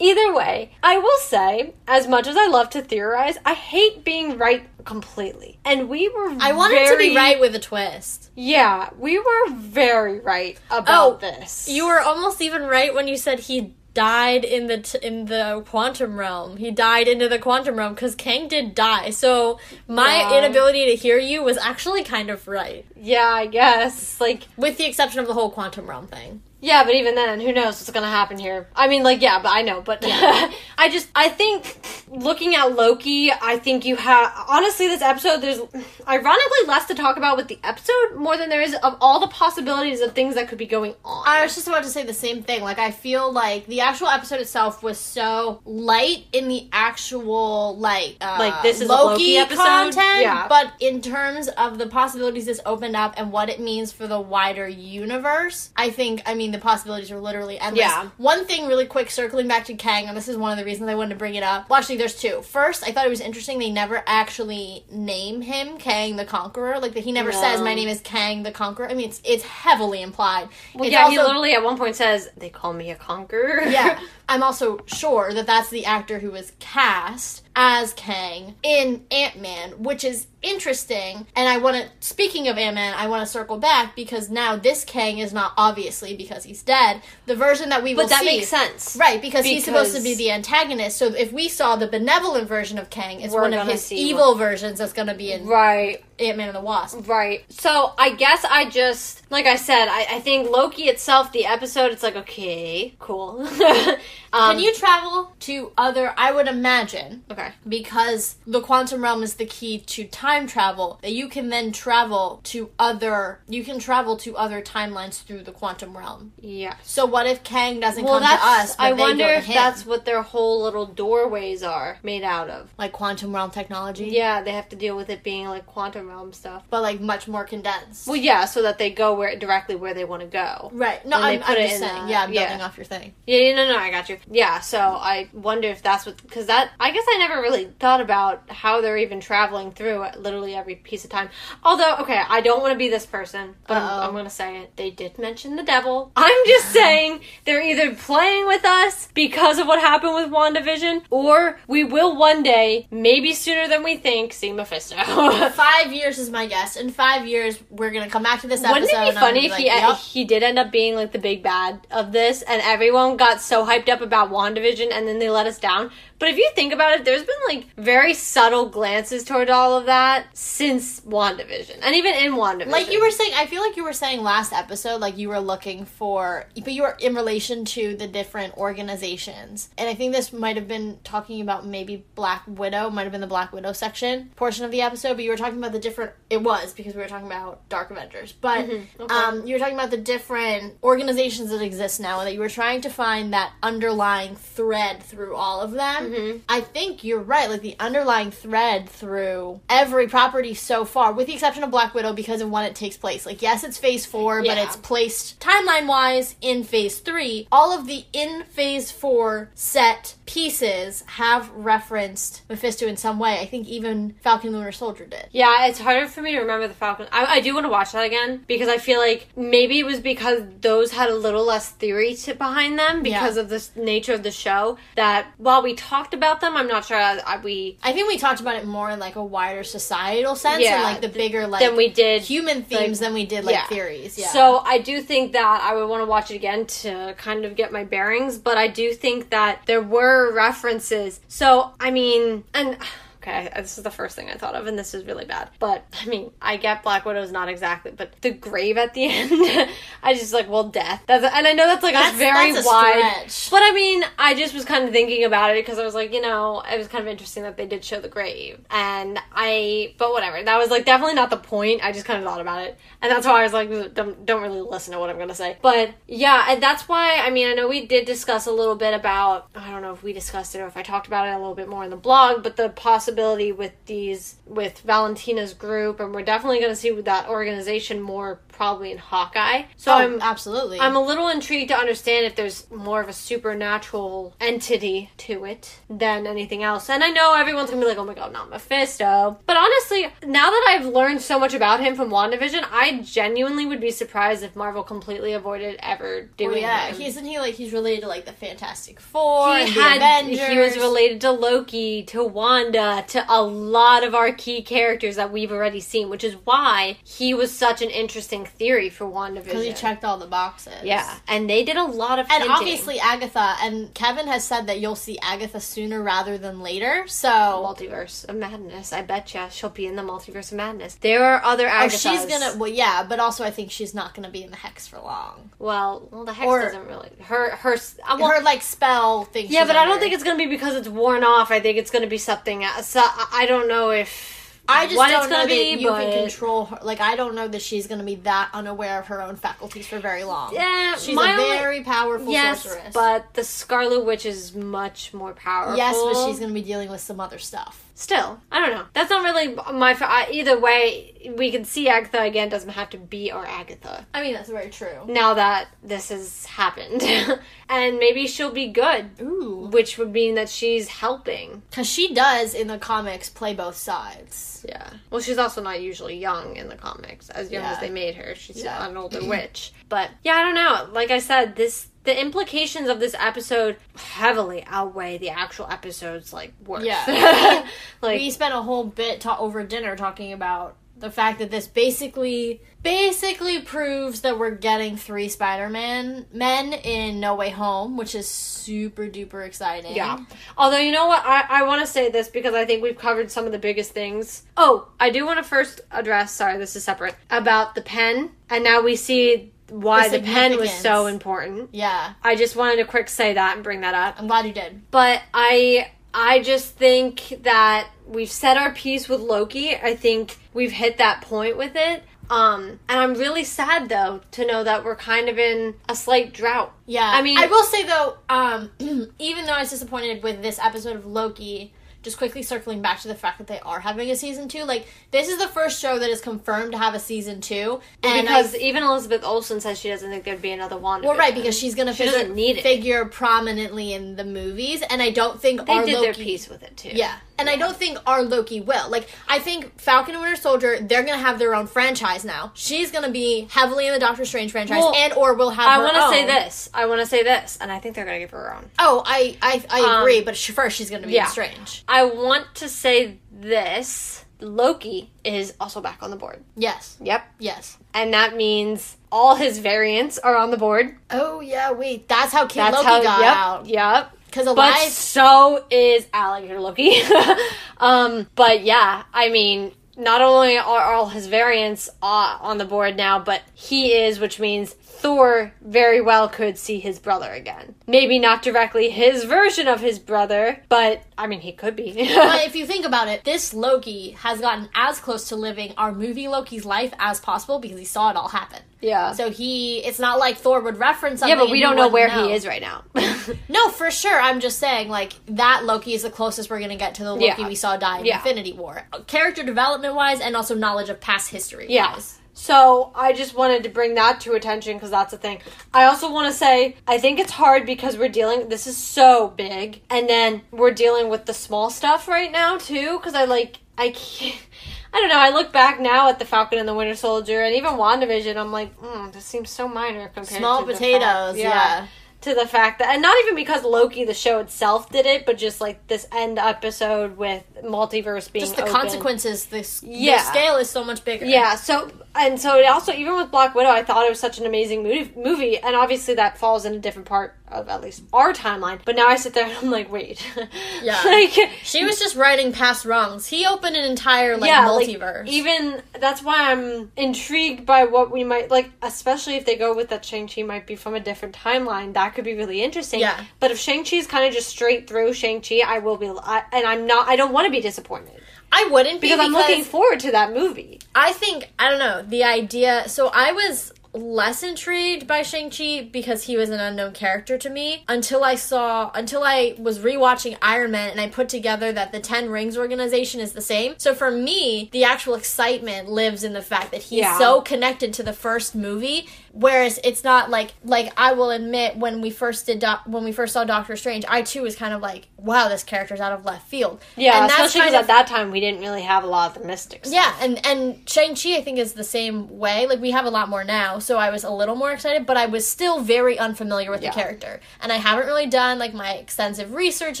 Either way, I will say, as much as I love to theorize, I hate being right completely. And we were I wanted to be right with a twist. Yeah, we were very right about Oh, this. You were almost even right when you said he died in the t- in the quantum realm. He died into the quantum realm because Kang did die. So my Yeah. inability to hear you was actually kind of right, Yeah, I guess. Like, with the exception of the whole quantum realm thing. Yeah, but even then, who knows what's gonna happen here? I mean, like, yeah, but I know, but I just, I think looking at Loki, I think you have honestly this episode. There's ironically less to talk about with the episode more than there is of all the possibilities of things that could be going on. I was just about to say the same thing. Like I feel like the actual episode itself was so light in the actual like uh, Like, this is a Loki episode? content, Yeah. but in terms of the possibilities this opened up and what it means for the wider universe, I think I mean the possibilities are literally endless. Yeah. One thing really quick circling back to Kang, and this is one of the reasons I wanted to bring it up. Well, actually, there's two. First, I thought it was interesting they never actually name him Kang the Conqueror. Like that he never No. says my name is Kang the Conqueror. I mean, it's it's heavily implied. well, It's yeah, he literally at one point says, "They call me a conqueror." yeah, I'm also sure that that's the actor who was cast as Kang in Ant Man, which is interesting. And I want to, speaking of Ant Man, I want to circle back because now this Kang is not obviously because he's dead. The version that we will but that see, makes sense, Right, because, he's supposed to be the antagonist. So if we saw the benevolent version of Kang, it's one of his evil versions that's going to be in Right. Ant Man and the Wasp. Right. So I guess I just like I said, I, I think Loki itself, the episode, it's like okay, cool. um, Can you travel to other? I would imagine Okay. because the quantum realm is the key to time travel that you can then travel to other you can travel to other timelines through the quantum realm Yeah. so what if kang doesn't Well, come to us I wonder if that's what their whole little doorways are made out of. like quantum realm technology Yeah, they have to deal with it being like quantum realm stuff. but like much more condensed Well, yeah, so that they go where directly where they want to go. right no i'm, I'm just saying the- yeah i'm yeah. off your thing Yeah, yeah, no, no, I got you. Yeah, so I wonder if that's what because that I guess I never really thought about how they're even traveling through literally every piece of time. Although, okay, I don't want to be this person, but I'm. I'm going to say it. They did mention the devil. I'm just saying they're either playing with us because of what happened with WandaVision, or we will one day, maybe sooner than we think, see Mephisto. five years is my guess in five years we're gonna come back to this episode Wouldn't it be funny gonna if he like, "Yup." he did end up being like the big bad of this, and everyone got so hyped up about Wandavision, and then they let us down? But if you think about it, there's been like very subtle glances toward all of that since WandaVision, and even in WandaVision. Like you were saying, I feel like you were saying last episode, like you were looking for, but you were in relation to the different organizations. And I think this might have been talking about maybe Black Widow, might have been the Black Widow section portion of the episode, but you were talking about the different, it was because we were talking about Dark Avengers. But Mm-hmm. Okay. um, you were talking about the different organizations that exist now, and that you were trying to find that underlying thread through all of them. Mm-hmm. Mm-hmm. I think you're right. Like the underlying thread through every property so far, with the exception of Black Widow, because of when it takes place. Like, yes, it's Phase Four, but it's placed timeline wise in Phase Three. All of the in Phase Four set pieces have referenced Mephisto in some way. I think even Falcon Winter Soldier did. Yeah, it's harder for me to remember the Falcon. I, I do want to watch that again because I feel like maybe it was because those had a little less theory to, behind them because Yeah. of the nature of the show. That while we talked about them, I'm not sure I, I, we I think we talked about it more in like a wider societal sense and like the bigger like than we did human themes than we did like yeah. theories. Yeah. So I do think that I would want to watch it again to kind of get my bearings, but I do think that there were references. So I mean, and Okay, this is the first thing I thought of, and this is really bad. But I mean, I get Black Widow's not exactly, but the grave at the end, I just like, well, death. That's, and I know that's like That's- a very that's a wide. stretch. But I mean, I just was kind of thinking about it because I was like, you know, it was kind of interesting that they did show the grave, and I, but whatever. That was like definitely not the point. I just kind of thought about it, and that's why I was like, don't don't really listen to what I'm gonna say. But yeah, and that's why I mean, I know we did discuss a little bit about. I don't know if we discussed it or if I talked about it a little bit more in the blog, but the possibility with these with Valentina's group, and we're definitely going to see that organization more probably in Hawkeye. So oh, I'm absolutely. I'm a little intrigued to understand if there's more of a supernatural entity to it than anything else. And I know everyone's gonna be like, oh my god, not Mephisto. But honestly, now that I've learned so much about him from WandaVision, I genuinely would be surprised if Marvel completely avoided ever doing Oh, yeah, him. isn't he like he's related to like the Fantastic Four he had Avengers. he was related to Loki, to Wanda, to a lot of our key characters that we've already seen, which is why he was such an interesting theory for WandaVision. because he checked all the boxes. yeah, and they did a lot of And hinting. obviously Agatha and Kevin has said that you'll see Agatha sooner rather than later. So multiverse of madness. I bet betcha she'll be in the multiverse of madness. There are other oh, Agathas. she's gonna well yeah, but also I think she's not gonna be in the hex for long. Well, well, the hex Or- doesn't really her her. uh, well, Her like spell thing. yeah, but I don't think it's gonna be because it's worn off. I think it's gonna be something. else. So I I don't know if I just what don't know gonna that be, you but can control her. Like I don't know that she's gonna be that unaware of her own faculties for very long. Yeah, she's a only- very powerful yes, sorceress. but the Scarlet Witch is much more powerful. yes, but she's gonna be dealing with some other stuff. Still, I don't know. That's not really my. I, either way, we can see Agatha again. Doesn't have to be our Agatha. I mean that's very true. Now that this has happened, and maybe she'll be good, Ooh, which would mean that she's helping. because she does in the comics play both sides. Yeah. Well, she's also not usually young in the comics, as young Yeah. as they made her. She's Yeah. an older witch. But yeah, I don't know. Like I said, this the implications of this episode heavily outweigh the actual episode's like worth. Yeah. like we spent a whole bit ta- over dinner talking about the fact that this basically basically proves that we're getting three Spider-Man men in No Way Home, which is super duper exciting. Yeah. Although you know what, I, I want to say this because I think we've covered some of the biggest things. Oh, I do want to first address. Sorry, this is separate about the pen, and now we see why The the, pen was so important. Yeah. I just wanted to quick say that and bring that up. I'm glad you did. But I I just think that we've said our piece with Loki. I think we've hit that point with it. Um, and I'm really sad though to know that we're kind of in a slight drought. Yeah. I mean- I will say though, um, even though I was disappointed with this episode of Loki, just quickly circling back to the fact that they are having a season two, like this is the first show that is confirmed to have a season two, and because I, even Elizabeth Olsen says she doesn't think there'd be another Wanda. well, right, because she's gonna She figure, doesn't need it. figure prominently in the movies, and I don't think they did Loki, their piece with it too. Yeah, and I don't think our Loki will. Like, I think Falcon and Winter Soldier, they're gonna have their own franchise now. She's gonna be heavily in the Doctor Strange franchise, Well, and or will have. I want to say this. I want to say this, and I think they're gonna give her her own. Oh, I I, I Um, agree, but she, first she's gonna be yeah. Strange. I want to say this. Loki is also back on the board. Yes, Yep. yes. And that means all his variants are on the board. Oh yeah, wait. That's how Kid That's Loki how got yep, out. Yep. Because But so is Alligator Loki. um, but yeah, I mean, not only are all his variants uh, on the board now, but he is, which means Thor very well could see his brother again. Maybe not directly his version of his brother, but I mean, he could be. but if you think about it, this Loki has gotten as close to living our movie Loki's life as possible because he saw it all happen. yeah. So he, it's not like Thor would reference something. yeah, but we don't know where know. he is right now. No, for sure. I'm just saying, like that Loki is the closest we're gonna get to the Loki Yeah. we saw die in Yeah. Infinity War, character development wise, and also knowledge of past history. Yeah. wise. So I just wanted to bring that to attention because that's a thing. I also want to say I think it's hard because we're dealing. This is so big, and then we're dealing with the small stuff right now too. Because I like I can't. I don't know. I look back now at the Falcon and the Winter Soldier, and even Wandavision. I'm like, mm, this seems so minor compared Small to the small potatoes. fact- yeah. To the fact that, and not even because Loki, the show itself, did it, but just like this end episode with multiverse being Just the open. consequences. This Yeah. the scale is so much bigger. Yeah, so and so it also even with Black Widow, I thought it was such an amazing movie, movie, and obviously that falls in a different part of at least our timeline. But now I sit there and I'm like, wait, Yeah. like She was just writing past wrongs. He opened an entire like yeah, like, multiverse. even that's why I'm intrigued by what we might like, especially if they go with that Shang Chi might be from a different timeline. That could be really interesting. Yeah. But if Shang Chi is kind of just straight through Shang Chi, I will be, I, and I'm not. I don't want to be disappointed I wouldn't be because, I'm looking forward to that movie. I think I don't know the idea. So I was less intrigued by Shang Chi because he was an unknown character to me until I saw until I was rewatching Iron Man and I put together that the Ten Rings organization is the same. So for me, the actual excitement lives in the fact that he's Yeah. so connected to the first movie. Whereas it's not like like I will admit when we first did doc- when we first saw Doctor Strange, I too was kind of like, wow, this character's out of left field. Yeah, and especially because of- at that time we didn't really have a lot of the mystics. yeah, and and Shang Chi I think is the same way. Like we have a lot more now, so I was a little more excited, but I was still very unfamiliar with Yeah. the character, and I haven't really done like my extensive research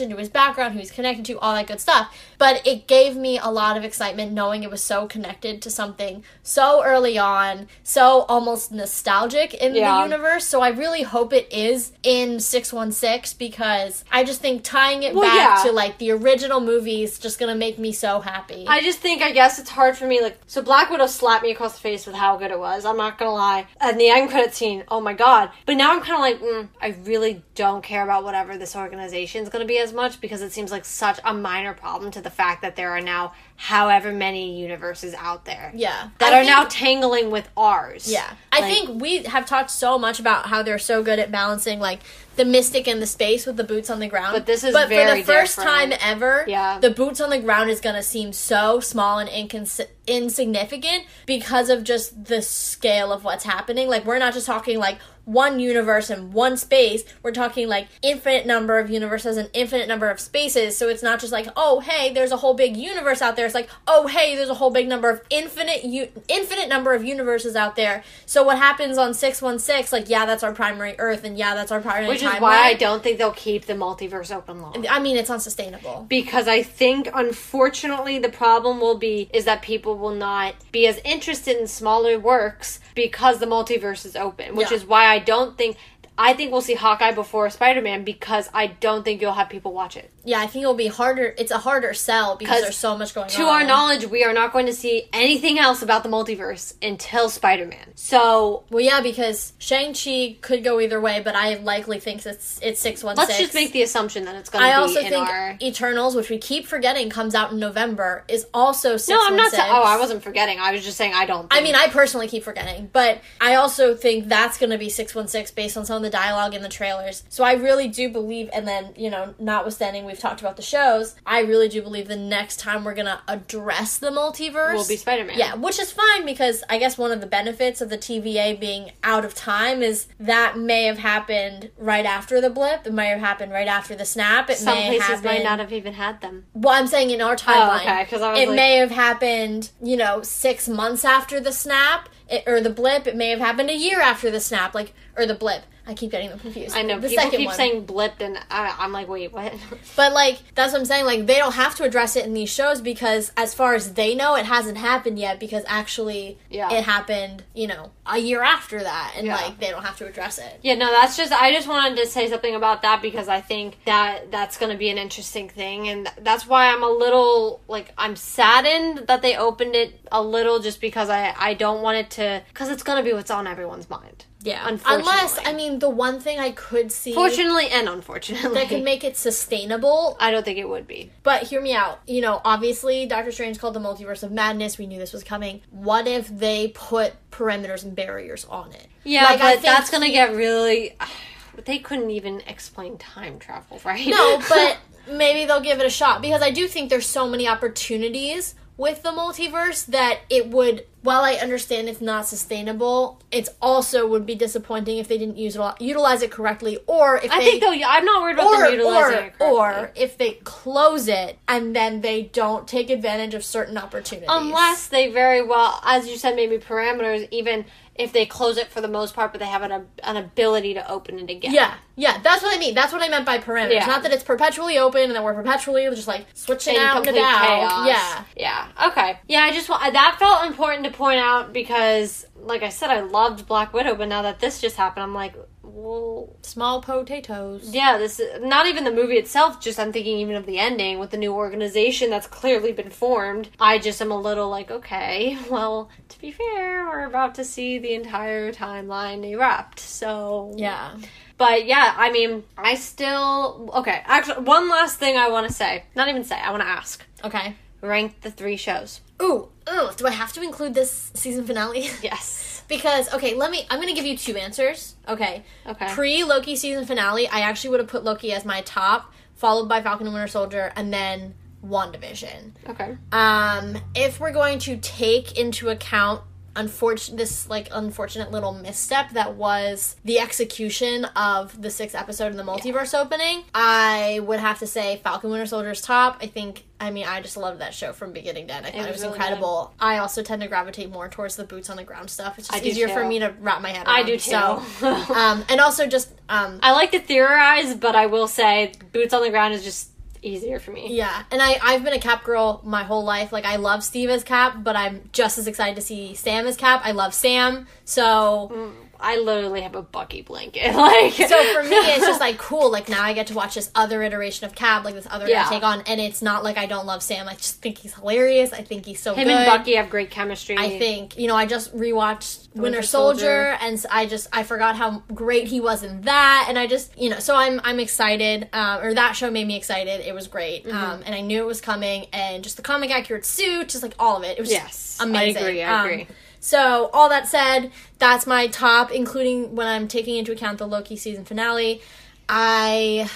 into his background, who he's connected to, all that good stuff. But it gave me a lot of excitement knowing it was so connected to something so early on, so almost nostalgic in Yeah. the universe. So I really hope it is in six one six because I just think tying it Well, back yeah. to like the original movie is just gonna make me so happy. I just think I guess it's hard for me. Like, so Black Widow slapped me across the face with how good it was. I'm not gonna lie. And the end credit scene, oh my god. But now I'm kind of like, mm, I really don't care about whatever this organization is gonna be as much because it seems like such a minor problem to the fact that there are now however many universes out there yeah, that I are think- now tangling with ours. Yeah. I think we have talked so much about how they're so good at balancing like the mystic and the space with the boots on the ground. But this is But for the first different. time ever, Yeah. the boots on the ground is going to seem so small and incons- insignificant because of just the scale of what's happening. Like we're not just talking like one universe and one space. We're talking like infinite number of universes and infinite number of spaces. So it's not just like, oh, hey, there's a whole big universe out there. It's like, oh, hey, there's a whole big number of infinite u- infinite number of universes out there. So what happens on 616 like, yeah, that's our primary Earth and yeah, that's our primary Which is why I don't think they'll keep the multiverse open long. I mean, it's unsustainable. because I think unfortunately the problem will be is that people will not be as interested in smaller works because the multiverse is open, which Yeah. is why I don't think I think we'll see Hawkeye before Spider-Man because I don't think you'll have people watch it. Yeah, I think it'll be harder. It's a harder sell because there's so much going To on. To our knowledge, we are not going to see anything else about the multiverse until Spider-Man. So, Well, yeah, because Shang Chi could go either way, but I likely think it's it's six one six. let's just make the assumption that it's going to I be also in think our Eternals, which we keep forgetting, comes out in November, is also six. No, I'm not sa- Oh, I wasn't forgetting. I was just saying I don't think I mean, I personally keep forgetting, but I also think that's going to be 616 based on some of the dialogue in the trailers. So I really do believe, and then, you know, notwithstanding we've talked about the shows, I really do believe the next time we're going to address the multiverse will be Spider-Man. Yeah, which is fine because I guess one of the benefits of the TVA being out of time is that may have happened right after the blip. It may have happened right after the snap. It Some may places happen. might not have even had them. Well, I'm saying in our oh, timeline. okay, 'cause I was it like- may have happened, you know, six months after the snap it, or the blip. It may have happened a year after the snap, like or the blip. I keep getting them confused. I know the people keep one. saying blip, and I, I'm like, wait, what? but like that's what I'm saying. Like they don't have to address it in these shows because, as far as they know, it hasn't happened yet. Because actually, Yeah. it happened, you know, a year after that, and Yeah. like they don't have to address it. Yeah, no, that's just I just wanted to say something about that because I think that that's going to be an interesting thing and that's why I'm a little like I'm saddened that they opened it a little just because I I don't want it to cuz it's going to be what's on everyone's mind. Yeah, Unfortunately. unless I mean, the one thing I could see Fortunately and unfortunately. that could make it sustainable I don't think it would be. But hear me out. You know, obviously, Doctor Strange called the multiverse of madness. We knew this was coming. What if they put perimeters and barriers on it? Yeah, Like, but that's going to get really they couldn't even explain time travel, right? No, but maybe they'll give it a shot because I do think there's so many opportunities with the multiverse that it would. While I understand it's not sustainable, it's also would be disappointing if they didn't use it, utilize it correctly, or if I they think though I'm not worried about or, them utilizing or, it correctly. or if they close it and then they don't take advantage of certain opportunities. Unless they very well, as you said, maybe parameters, even if they close it for the most part, but they have an, an ability to open it again. Yeah, yeah, that's what I mean. That's what I meant by parameters. Yeah. Not that it's perpetually open and that we're perpetually just like switching In out and chaos. Yeah, Yeah. Okay. Yeah, I just want that felt important to point out because, like I said, I loved Black Widow, but now that this just happened, I'm like, well, Small potatoes. yeah, this not even the movie itself. Just I'm thinking even of the ending with the new organization that's clearly been formed. I just am a little like, okay, well, to be fair, we're about to see the entire timeline erupt. So Yeah. But yeah, I mean, I still okay. Actually, one last thing I want to say. Not even say. I want to ask. Okay. Rank the three shows. Ooh, ooh, do I have to include this season finale? Yes. because okay, let me I'm gonna give you two answers. Okay. Okay. Pre Loki season finale, I actually would have put Loki as my top, followed by Falcon and Winter Soldier, and then WandaVision. okay. Um, if we're going to take into account unfortunate this like unfortunate little misstep that was the execution of the sixth episode of the multiverse opening, I would have to say Falcon Winter Soldier's top. I think I mean I just loved that show from beginning to end. I thought it was was, really incredible. I also tend to gravitate more towards the boots on the ground stuff. It's just easier for me to wrap my head around. I do too. So, um, and also just um, I like to theorize, but I will say boots on the ground is just easier for me. Yeah, and I I've been a Cap girl my whole life. Like I love Steve as Cap, but I'm just as excited to see Sam as Cap. I love Sam, so mm. I literally have a Bucky blanket. Like so for me it's just like cool. Like now I get to watch this other iteration of Cap, like this other guy take on, and it's not like I don't love Sam. I just think he's hilarious. I think he's so him good. and Bucky have great chemistry. I think you know I just rewatched Winter, Winter Soldier, Soldier. and I just I forgot how great he was in that, and I just you know so I'm I'm excited, um, or that show made me excited. It was great, Mm-hmm. um, and I knew it was coming, and just the comic accurate suit, just like all of it, it was Yes, just amazing. I agree. I Um, agree. So all that said, that's my top, including when I'm taking into account the Loki season finale. I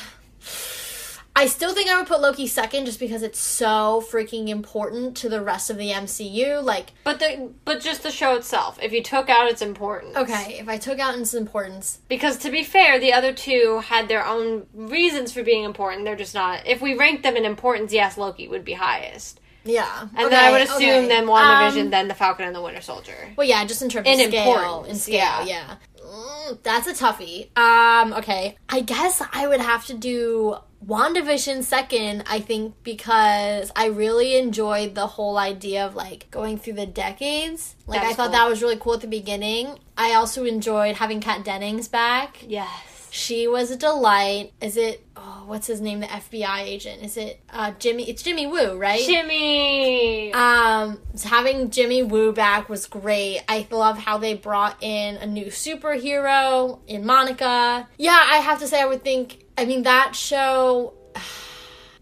I still think I would put Loki second just because it's so freaking important to the rest of the MCU. Like, but the but just the show itself. If you took out its importance, okay, if I took out its importance, Because to be fair, the other two had their own reasons for being important. They're just not. If we ranked them in importance, yes, Loki would be highest. Yeah. And okay, then I would assume okay. then WandaVision, Um, then the Falcon and the Winter Soldier. Well, yeah, just in terms In of scale, in scale, yeah. yeah. Mm, that's a toughie. Um, okay, I guess I would have to do WandaVision second. I think because I really enjoyed the whole idea of like going through the decades. Like I thought cool. that was really cool at the beginning. I also enjoyed having Kat Dennings back. Yes. She was a delight. Is it? Oh, what's his name? The FBI agent. Is it uh, Jimmy? It's Jimmy Woo, right? Jimmy. Um, having Jimmy Woo back was great. I love how they brought in a new superhero in Monica. Yeah, I have to say, I would think. I mean, that show.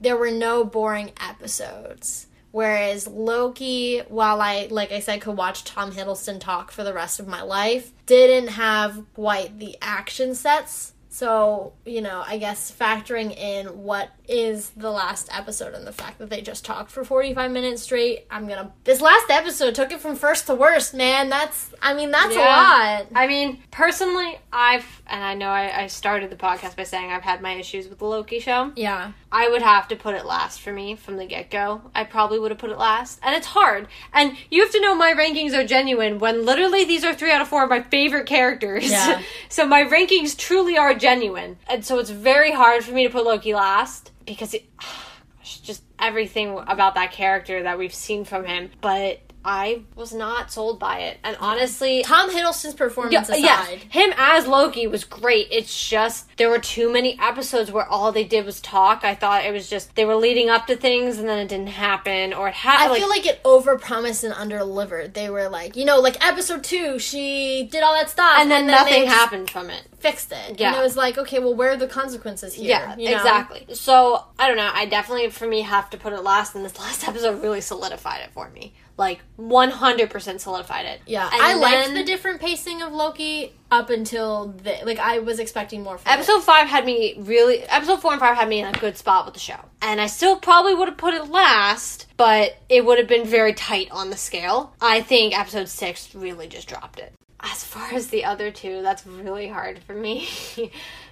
There were no boring episodes. Whereas Loki, while I, like I said, could watch Tom Hiddleston talk for the rest of my life, didn't have quite the action sets. So, you know, I guess factoring in what is the last episode and the fact that they just talked for 45 minutes straight, I'm gonna. This last episode took it from first to worst, man. That's, I mean, that's Yeah. a lot. I mean, personally, I've and I know I, I started the podcast by saying I've had my issues with the Loki show. Yeah. I would have to put it last for me from the get go. I probably would have put it last. And it's hard. And you have to know my rankings are genuine when literally these are three out of four of my favorite characters. Yeah. so my rankings truly are genuine. And so it's very hard for me to put Loki last because it gosh, just everything about that character that we've seen from him. But I was not sold by it. And honestly, Tom Hiddleston's performance aside. Yes, him as Loki was great. It's just there were too many episodes where all they did was talk. I thought it was just they were leading up to things and then it didn't happen, or it happened. I happened. feel like it overpromised and underdelivered. They were like, you know, like episode two, she did all that stuff, and then they nothing just happened from it. Fixed it. Yeah. and it was like, okay, well, where are the consequences here? Yeah, you know? exactly. So I don't know. I definitely, for me, have to put it last, and this last episode really solidified it for me. Like one hundred percent solidified it. Yeah, And I liked the different pacing of Loki up until the like. I was expecting more. From it. Episode five had me really. Episode four and five had me in a good spot with the show, and I still probably would have put it last, but it would have been very tight on the scale. I think episode six really just dropped it. As far as the other two, that's really hard for me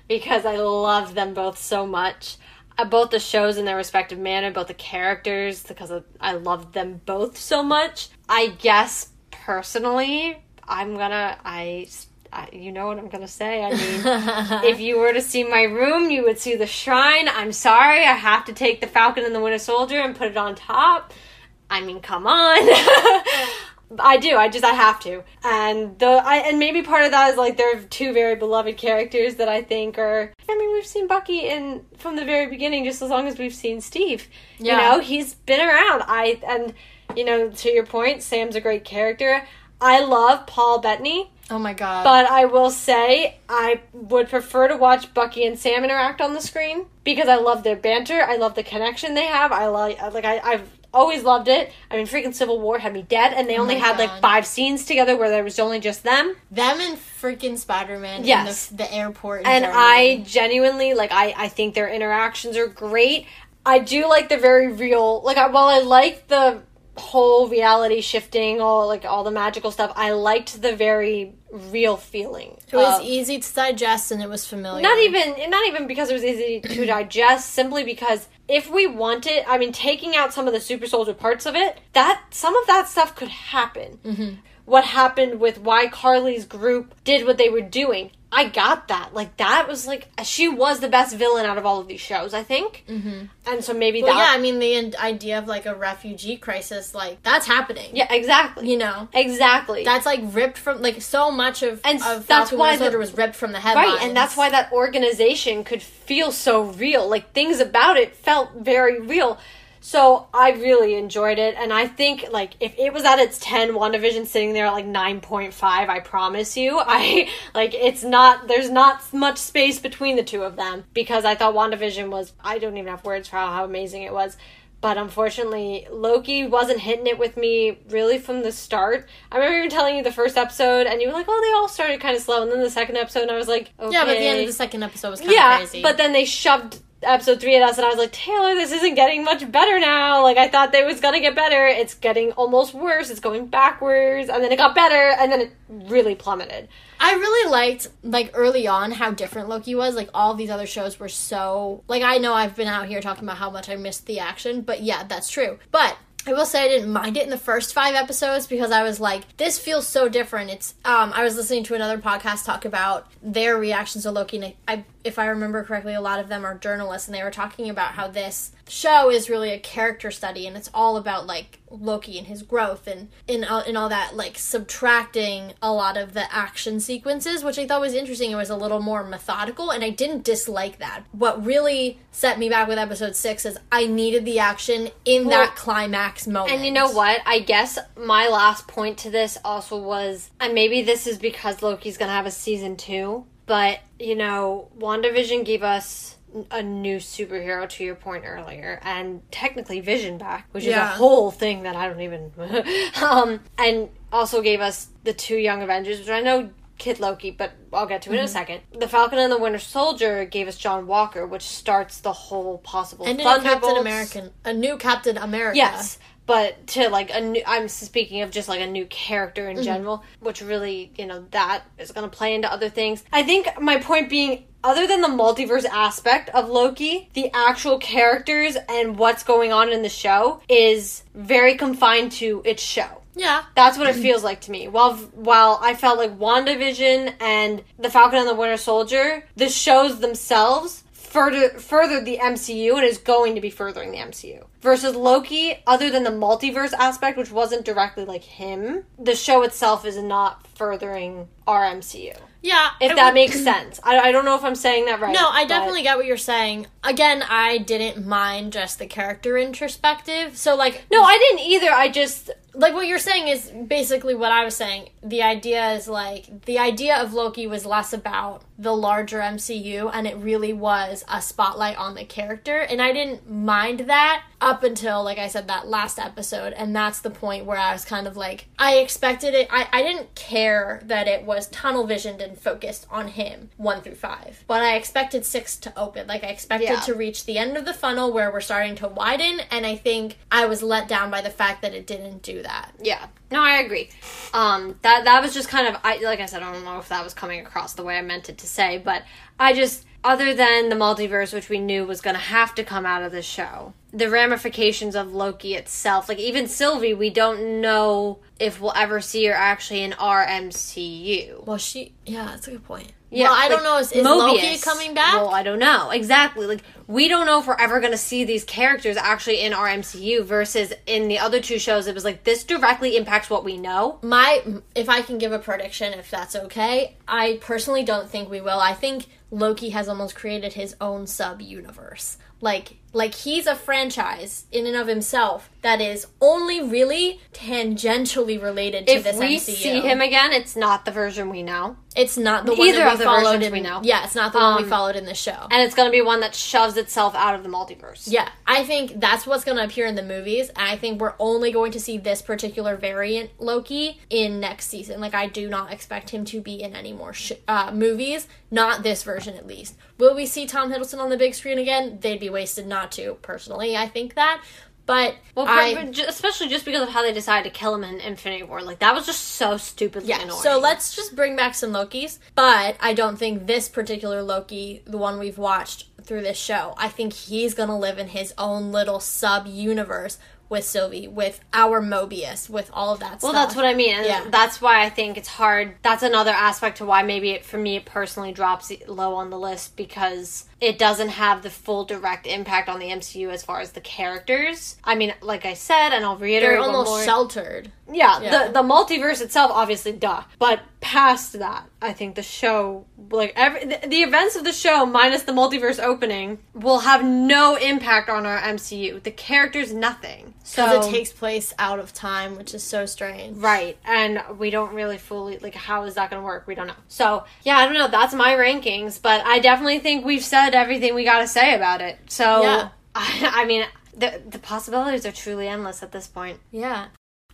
because I love them both so much. Uh, both the shows in their respective manner, both the characters, because I love them both so much. I guess personally, I'm gonna I, I you know what I'm gonna say. I mean, if you were to see my room, you would see the shrine. I'm sorry, I have to take the Falcon and the Winter Soldier and put it on top. I mean, come on. I do. I just I have to. And the I and maybe part of that is like they're two very beloved characters that I think are. I mean, we've seen Bucky in from the very beginning, just as long as we've seen Steve. Yeah. You know, he's been around. I and you know to your point, Sam's a great character. I love Paul Bettany. Oh my god. But I will say, I would prefer to watch Bucky and Sam interact on the screen because I love their banter. I love the connection they have. I like, like I, I've always loved it. I mean, freaking Civil War had me dead, and they oh only Oh my had like five scenes together where there was only just them. them and freaking Spider Man Yes. in the, the airport. in And I genuinely like. I I think their interactions are great. I do like the very real. Like, I, while I like the whole reality shifting, all like all the magical stuff, I liked the very real feeling. It was of- easy to digest and it was familiar. Not even not even because it was easy to digest, simply because if we wanted, I mean, taking out some of the super soldier parts of it, that some of that stuff could happen. Mm-hmm. What happened with why Karli's group did what they were doing, I got that. Like that was like she was the best villain out of all of these shows, I think. Mm-hmm. And so maybe Well, that. yeah, I mean the idea of like a refugee crisis, like that's happening. yeah, exactly. You know, Exactly. that's like ripped from like so much of And of that's Falcon why Soldier was ripped from the headlines. Right, and that's why that organization could feel so real. Like things about it felt very real. So I really enjoyed it, and I think like if it was at its ten, WandaVision sitting there at like nine point five, I promise you, I like it's not. There's not much space between the two of them because I thought WandaVision was. I don't even have words for how, how amazing it was. But unfortunately, Loki wasn't hitting it with me really from the start. I remember even telling you the first episode, and you were like, "Oh, they all started kind of slow." And then the second episode, and I was like, "Okay." Yeah, but the end of the second episode was kind yeah, of crazy. but then they shoved episode three at us, and I was like, Taylor, this isn't getting much better now. Like I thought they was gonna get better. It's getting almost worse. It's going backwards, and then it got better, and then it really plummeted. I really liked like early on how different Loki was. Like all these other shows were so like I know I've been out here talking about how much I missed the action, but yeah, that's true. But I will say I didn't mind it in the first five episodes because I was like, this feels so different. It's um I was listening to another podcast talk about their reactions to Loki and I, I if I remember correctly, a lot of them are journalists and they were talking about how this show is really a character study and it's all about like Loki and his growth and in all, uh, and all that like subtracting a lot of the action sequences which I thought was interesting. It was a little more methodical and I didn't dislike that. What really set me back with episode 6 is I needed the action in Well, that climax moment. And you know what? I guess my last point to this also was, and maybe this is because Loki's gonna have a season two, but you know, WandaVision gave us a new superhero to your point earlier and technically vision back which is a whole thing that i don't even um and also gave us the two young avengers which i know kid loki but i'll get to it in a second. The falcon and the winter soldier gave us john walker which starts the whole possible and a Captain American a new Captain America. Yes, but to like a new, I'm speaking of just like a new character Mm-hmm. in general, which really, you know, that is going to play into other things. I think my point being, other than the multiverse aspect of Loki, the actual characters and what's going on in the show is very confined to its show. yeah That's what it feels like to me. While while I felt like WandaVision and The Falcon and the Winter Soldier, the shows themselves further furthered the MCU and is going to be furthering the MCU. Versus Loki, other than the multiverse aspect, which wasn't directly like him, the show itself is not furthering our MCU. yeah If that would- makes sense. I, I don't know if I'm saying that right. No, I but- definitely get what you're saying. Again, I didn't mind just the character introspective. So like No, I didn't either. I just like what you're saying is basically what I was saying. The idea is like the idea of Loki was less about the larger MCU and it really was a spotlight on the character and I didn't mind that up until like I said that last episode and that's the point where I was kind of like I expected it I, I didn't care that it was tunnel visioned and focused on him one through five. But I expected six to open. Like I expected Yeah. to reach the end of the funnel where we're starting to widen and I think I was let down by the fact that it didn't do that. Yeah. No, I agree. Um, that that was just kind of I like I said, I don't know if that was coming across the way I meant it to say, but I just other than the multiverse, which we knew was going to have to come out of the show, the ramifications of Loki itself, like even Sylvie, we don't know if we'll ever see her actually in our MCU. Well, she, yeah, that's a good point. Well, I don't know. Is, is Loki coming back? Well, I don't know exactly. Like we don't know if we're ever going to see these characters actually in our MCU versus in the other two shows. It was like this directly impacts what we know. my if I can give a prediction, if that's okay, I personally don't think we will. I think Loki has almost created his own sub universe. Like like he's a franchise in and of himself that is only really tangentially related to this MCU. If this we MCU. see him again, it's not the version we know, it's not the one Either that we of the followed in we know. Yeah, it's not the one we Um, followed in the show. and it's going to be one that shoves itself out of the multiverse. Yeah, I think that's what's going to appear in the movies, and I think we're only going to see this particular variant Loki in next season. Like, I do not expect him to be in any more sh- uh, movies, not this version at least. Will we see Tom Hiddleston on the big screen again? They'd be wasted not to. Personally, I think that, but Well, I. especially just because of how they decided to kill him in Infinity War, like that was just so stupidly yeah, annoying. so let's just bring back some Lokis. But I don't think this particular Loki, the one we've watched through this show, I think he's gonna live in his own little sub universe with Sylvie, with our Mobius, with all of that Well, stuff. that's what I mean. And Yeah. That's why I think it's hard. That's another aspect to why maybe it, for me it personally drops low on the list because it doesn't have the full direct impact on the MCU as far as the characters. I mean, like I said, and I'll reiterate They're almost sheltered. Yeah, Yeah. the the multiverse itself, obviously, duh. But past that, I think the show, like every the, the events of the show, minus the multiverse opening, will have no impact on our MCU. The characters, nothing. So it takes place out of time, which is so strange. Right, and we don't really fully like how is that going to work? We don't know. So yeah, I don't know. That's my rankings, but I definitely think we've said everything we got to say about it. So Yeah. I, I mean, the the possibilities are truly endless at this point. Yeah.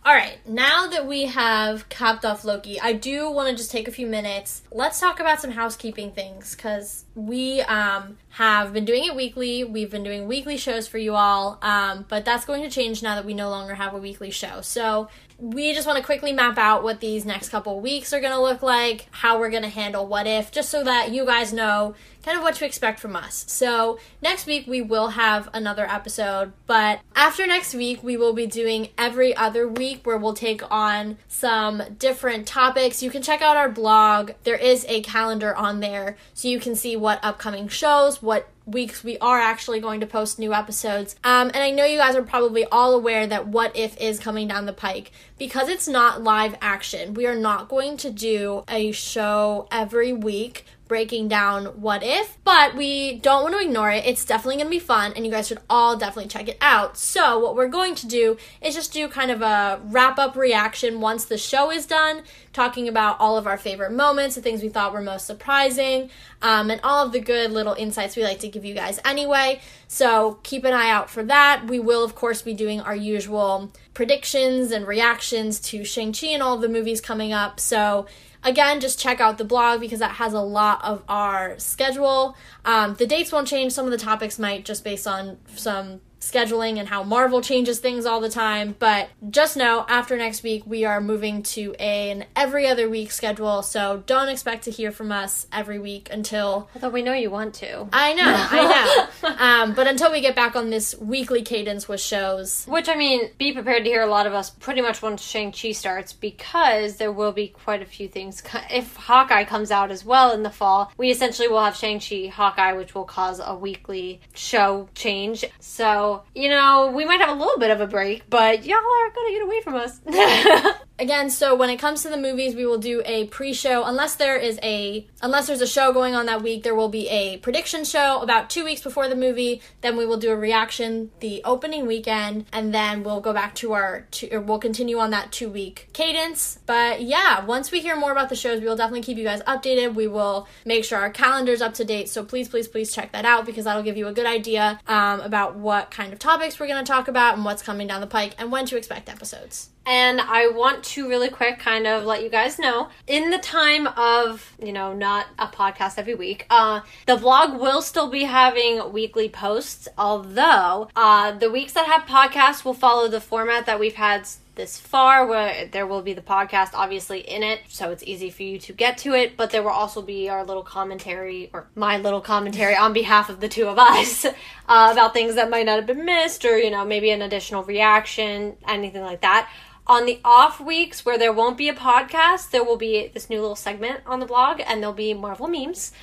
All right, now that we have capped off Loki, I do want to just take a few minutes. Let's talk about some housekeeping things because we um, have been doing it weekly. We've been doing weekly shows for you all, um, but that's going to change now that we no longer have a weekly show. So we just want to quickly map out what these next couple weeks are going to look like, how we're going to handle what if, just so that you guys know kind of what to expect from us. So, next week we will have another episode, but after next week we will be doing every other week where we'll take on some different topics. You can check out our blog. There is a calendar on there so you can see what upcoming shows, what weeks we are actually going to post new episodes. Um, and I know you guys are probably all aware that What If is coming down the pike. Because it's not live action, we are not going to do a show every week breaking down what if, but we don't want to ignore it. It's definitely going to be fun, and you guys should all definitely check it out. So, what we're going to do is just do kind of a wrap up reaction once the show is done, talking about all of our favorite moments, the things we thought were most surprising, um, and all of the good little insights we like to give you guys anyway. So, keep an eye out for that. We will, of course, be doing our usual predictions and reactions to Shang-Chi and all the movies coming up. So, again just check out the blog because that has a lot of our schedule. Um, the dates won't change. Some of the topics might just based on some scheduling and how marvel changes things all the time but just know after next week we are moving to a, an every other week schedule so don't expect to hear from us every week until Although we know you want to. i know i know um, but until we get back on this weekly cadence with shows Which I mean, be prepared to hear a lot of us pretty much once Shang Chi starts because there will be quite a few things. If Hawkeye comes out as well in the fall, we essentially will have Shang Chi, Hawkeye, which will cause a weekly show change. So you know, we might have a little bit of a break, but y'all are gonna get away from us. again so when it comes to the movies we will do a pre-show. Unless there is a unless there's a show going on that week there will be a prediction show about two weeks before the movie. Then we will do a reaction the opening weekend and then we'll go back to our two, or we'll continue on that two week cadence. But yeah once we hear more about the shows we will definitely keep you guys updated. We will make sure our calendar's up to date. So please please please check that out because that'll give you a good idea um, about what kind of topics we're going to talk about and what's coming down the pike and when to expect episodes And I want to really quick kind of let you guys know in the time of, you know, not a podcast every week, uh, the vlog will still be having weekly posts, although uh, the weeks that have podcasts will follow the format that we've had this far where there will be the podcast obviously in it so it's easy for you to get to it but there will also be our little commentary or my little commentary on behalf of the two of us uh, about things that might not have been missed or you know maybe an additional reaction anything like that On the off weeks where there won't be a podcast, there will be this new little segment on the blog, and there'll be Marvel memes,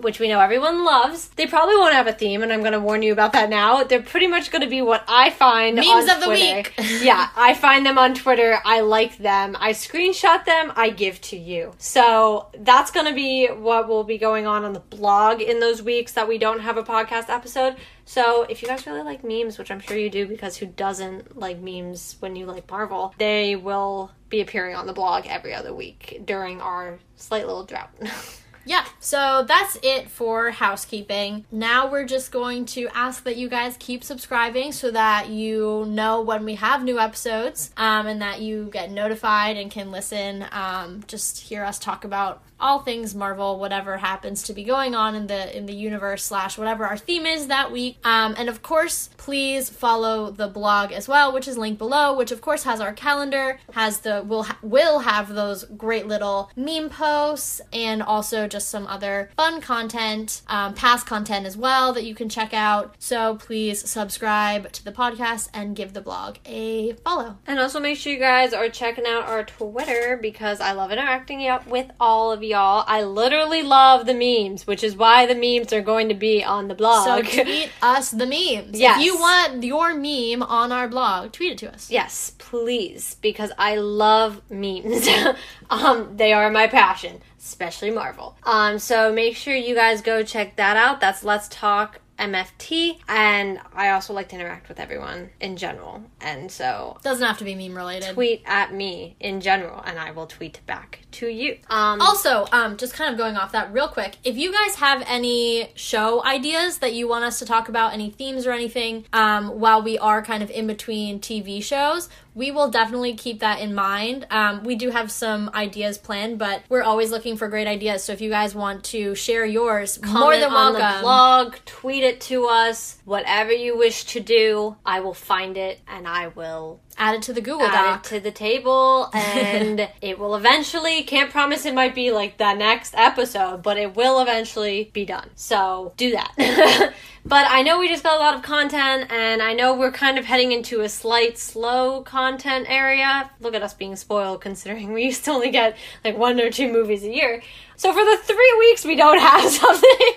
which we know everyone loves. They probably won't have a theme, and I'm going to warn you about that now. They're pretty much going to be what I find Memes of the Twitter. week. yeah, I find them on Twitter. I like them. I screenshot them. I give to you. So that's going to be what will be going on on the blog in those weeks that we don't have a podcast episode. So if you guys really like memes, which I'm sure you do because who doesn't like memes when you like Marvel, they will be appearing on the blog every other week during our slight little drought. Yeah, so that's it for housekeeping. Now we're just going to ask that you guys keep subscribing so that you know when we have new episodes um, and that you get notified and can listen. Um, just hear us talk about all things Marvel, whatever happens to be going on in the in the universe slash whatever our theme is that week. Um, and of course, please follow the blog as well, which is linked below. Which of course has our calendar, has the will ha- will have those great little meme posts, and also just some other fun content, um, past content as well that you can check out. So please subscribe to the podcast and give the blog a follow. And also make sure you guys are checking out our Twitter because I love interacting with all of y'all. I literally love the memes, which is why the memes are going to be on the blog. So tweet us the memes. Yes. If you want your meme on our blog, tweet it to us. yes, please, because I love memes. um, they are my passion, especially Marvel. Um, so make sure you guys go check that out. That's Let's Talk MFT, and I also like to interact with everyone in general. And so Doesn't have to be meme related. tweet at me in general, and I will tweet back to you. Um, Also, um, just kind of going off that real quick, if you guys have any show ideas that you want us to talk about, any themes or anything, um, while we are kind of in between TV shows, we will definitely keep that in mind. Um, we do have some ideas planned, but we're always looking for great ideas. So if you guys want to share yours, more comment than on welcome. the blog, tweet it to us, whatever you wish to do. I will find it and I will Add it to the Google Doc. to the table and it will eventually can't promise it might be like the next episode but it will eventually be done. So do that. But i know we just got a lot of content and i know we're kind of heading into a slight slow content area. Look at us being spoiled considering we used to only get like one or two movies a year. So for the three weeks we don't have something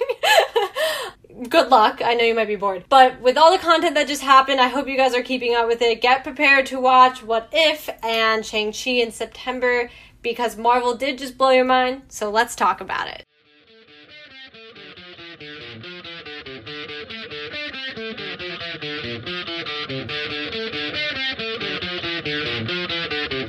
good luck. I know you might be bored. But with all the content that just happened, I hope you guys are keeping up with it. Get prepared to watch What If and Shang-Chi in September because Marvel did just blow your mind. So let's talk about it.